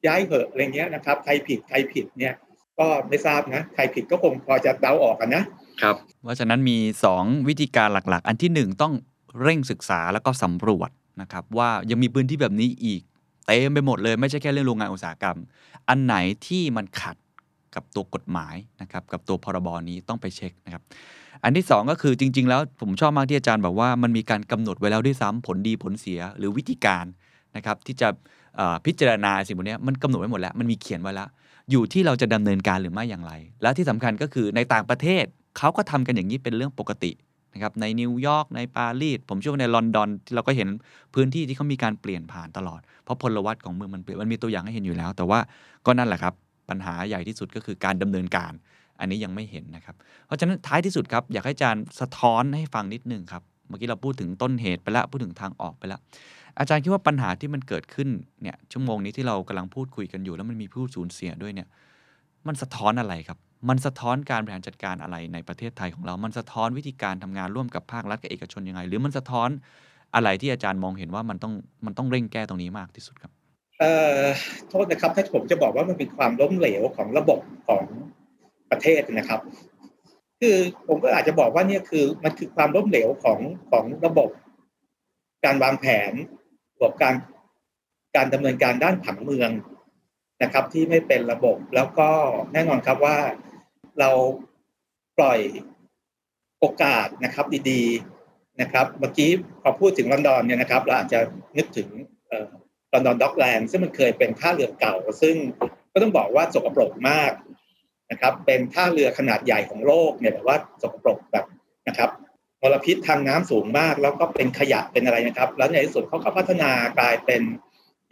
ย้ายเหอะอะไรเงี้ยนะครับใครผิดใครผิดเนี่ย ก็ไม่ทราบนะ ใครผิดก็คงพอจะเดาออกกันนะครับเพราะฉะนั้นมี 2 วิธีการหลักๆ อันที่ 1 ต้องเร่งศึกษาแล้วก็สำรวจนะครับว่ายังมีพื้นที่แบบนี้อีก เต็มไปหมดเลยไม่ใช่แค่เรื่องโรงงานอุตสาหกรรม อันไหนที่มันขัดกับตัวกฎหมายนะครับกับตัวพรบนี้ต้องไปเช็คนะครับอันที่ 2 ก็คือจริง ๆ แล้วผมชอบมากที่อาจารย์บอกว่ามันมีการกำหนดไว้แล้วด้วยซ้ำผลดีผลเสียหรือวิธีการนะครับที่จะพิจารณาสิ่งพวกนี้มันกำหนดไว้หมดแล้ว มันมีเขียนไว้แล้ว อยู่ที่เราจะดำเนินการหรือไม่อย่างไร และที่สำคัญก็คือในต่างประเทศเขาก็ทำกันอย่างนี้เป็นเรื่องปกติ นะครับในนิวยอร์กในปารีสผมเชื่อว่าในลอนดอนที่เราก็เห็นพื้นที่ที่เขามีการเปลี่ยนผ่านตลอด เพราะพลวัตของเมืองมันเปลี่ยนมันมีตัวอย่างให้เห็นอยู่แล้ว แต่ว่าก็นั่นแหละครับปัญหาใหญ่ที่สุดก็คือการดำเนินการ อันนี้ยังไม่เห็นนะครับ เพราะฉะนั้นท้ายที่สุดครับอยากให้อาจารย์สะท้อนให้ฟังนิดนึงครับเมื่อกี้เราพูดถึงต้นเหตุไปแล้วพูดถึงทางออกไปแล้วอาจารย์คิดว่าปัญหาที่มันเกิดขึ้นเนี่ยชั่วโมงนี้ที่เรากำลังพูดคุยกันอยู่ แล้วมันมีผู้สูญเสียด้วยเนี่ยมันสะท้อนอะไรครับ มันสะท้อนการบริหารจัดการอะไรในประเทศไทยของเรา มันสะท้อนวิธีการทำงานร่วมกับภาครัฐกับเอกชนยังไง หรือมันสะท้อนอะไรที่อาจารย์มองเห็นว่ามันต้องมันต้องเร่งแก้ตรงนี้มากที่สุดครับเอ่อโทษนะครับถ้าผมจะบอกว่ามันเป็นความล้มเหลวของระบบของประเทศนะครับ คือผมก็อาจจะบอกว่าเนี่ยคือมันคือความล้มเหลวของของระบบ การวางแผนระบบการการดำเนินการด้านผังเมืองนะครับ ที่ไม่เป็นระบบแล้วก็แน่นอนครับว่า เราปล่อยโอกาสนะครับ ดีๆนะครับ เมื่อกี้พอพูดถึงลอนดอนเนี่ยนะครับ เราอาจจะนึกถึงลอนดอนด็อกแลนด์ซึ่งมันเคยเป็นท่าเรือเก่า ซึ่งก็ต้องบอกว่าสกปรกมากนะครับ เป็นท่าเรือขนาดใหญ่ของโลกเนี่ยแต่ว่าสกปรกแบบนะครับมลพิษทางน้ำสูงมาก แล้วก็เป็นขยะเป็นอะไรนะครับ แล้วในที่สุดเขาก็พัฒนากลายเป็น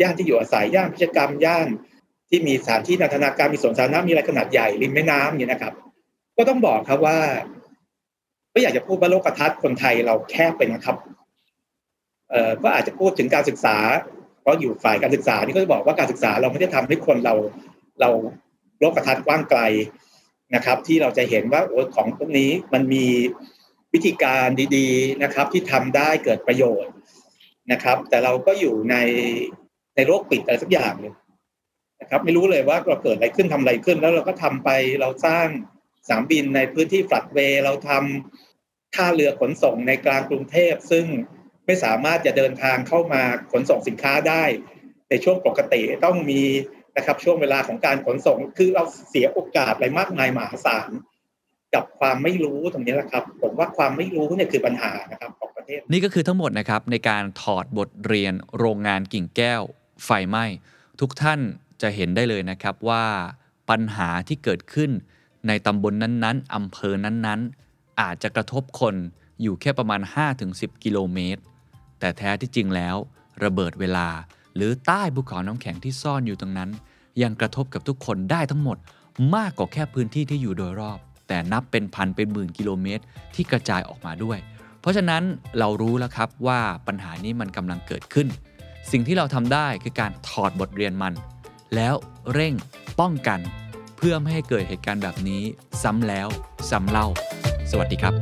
ย่านที่อยู่อาศัยย่านพิจกรรมย่าน ที่มีสถานที่นันทนาการมีสวนสาธารณะมีอะไรขนาดใหญ่ริมแม่น้ำเนี่ยนะครับ ก็ต้องบอกครับว่าไม่อยากจะพูดว่าโลกทัศน์คนไทยเราแคบไปนะครับ เอ่อก็อาจจะพูดถึงการศึกษา เพราะอยู่ฝ่ายการศึกษานี่ก็จะบอกว่าการศึกษาเราไม่ได้ทำให้คนเราเราโลกทัศน์กว้างไกลนะครับ ที่เราจะเห็นว่าโอ้ของพวกนี้มันมีวิธีการดีๆนะครับ ที่ทำได้เกิดประโยชน์นะครับ แต่เราก็อยู่ในในโลกปิดอะไรสักอย่างหนึ่ง ครับ ไม่รู้เลยว่าเราเกิดอะไรขึ้นทำอะไรขึ้น แล้วเราก็ทำไปเราสร้างสามบินในพื้นที่ฟลัดเวย์เราทำท่าเรือขนส่งในกลางกรุงเทพ ซึ่งไม่สามารถจะเดินทางเข้ามาขนส่งสินค้าได้ ในช่วงปกติต้องมีนะครับช่วงเวลาของการขนส่ง คือเราเสียโอกาสอะไรมากมายมหาศาลกับความไม่รู้ตรงนี้แหละครับ ผมว่าความไม่รู้เนี่ยคือปัญหานะครับของประเทศ นี่ก็คือทั้งหมดนะครับในการถอดบทเรียนโรงงานกิ่งแก้ว ไฟไหม้ทุกท่าน จะเห็นได้เลยนะครับว่าปัญหาที่เกิดขึ้นในตำบลนนั้นๆอำเภอนั้นๆ อาจจะกระทบคนอยู่แค่ประมาณ 5-10 กิโลเมตร แต่แท้ที่จริงแล้ว ระเบิดเวลา หรือใต้ภูเขาน้ำแข็งที่ซ่อนอยู่ตรงนั้น ยังกระทบกับทุกคนได้ทั้งหมด มากกว่าแค่พื้นที่ที่อยู่โดยรอบ แต่นับเป็นพันเป็นหมื่นกิโลเมตร ที่กระจายออกมาด้วย เพราะฉะนั้นเรารู้แล้วครับว่าปัญหานี้มันกำลังเกิดขึ้น สิ่งที่เราทำได้คือการถอดบทเรียนมัน แล้วเร่งป้องกัน เพื่อไม่ให้เกิดเหตุการณ์แบบนี้ซ้ำแล้วซ้ำเล่า สวัสดีครับ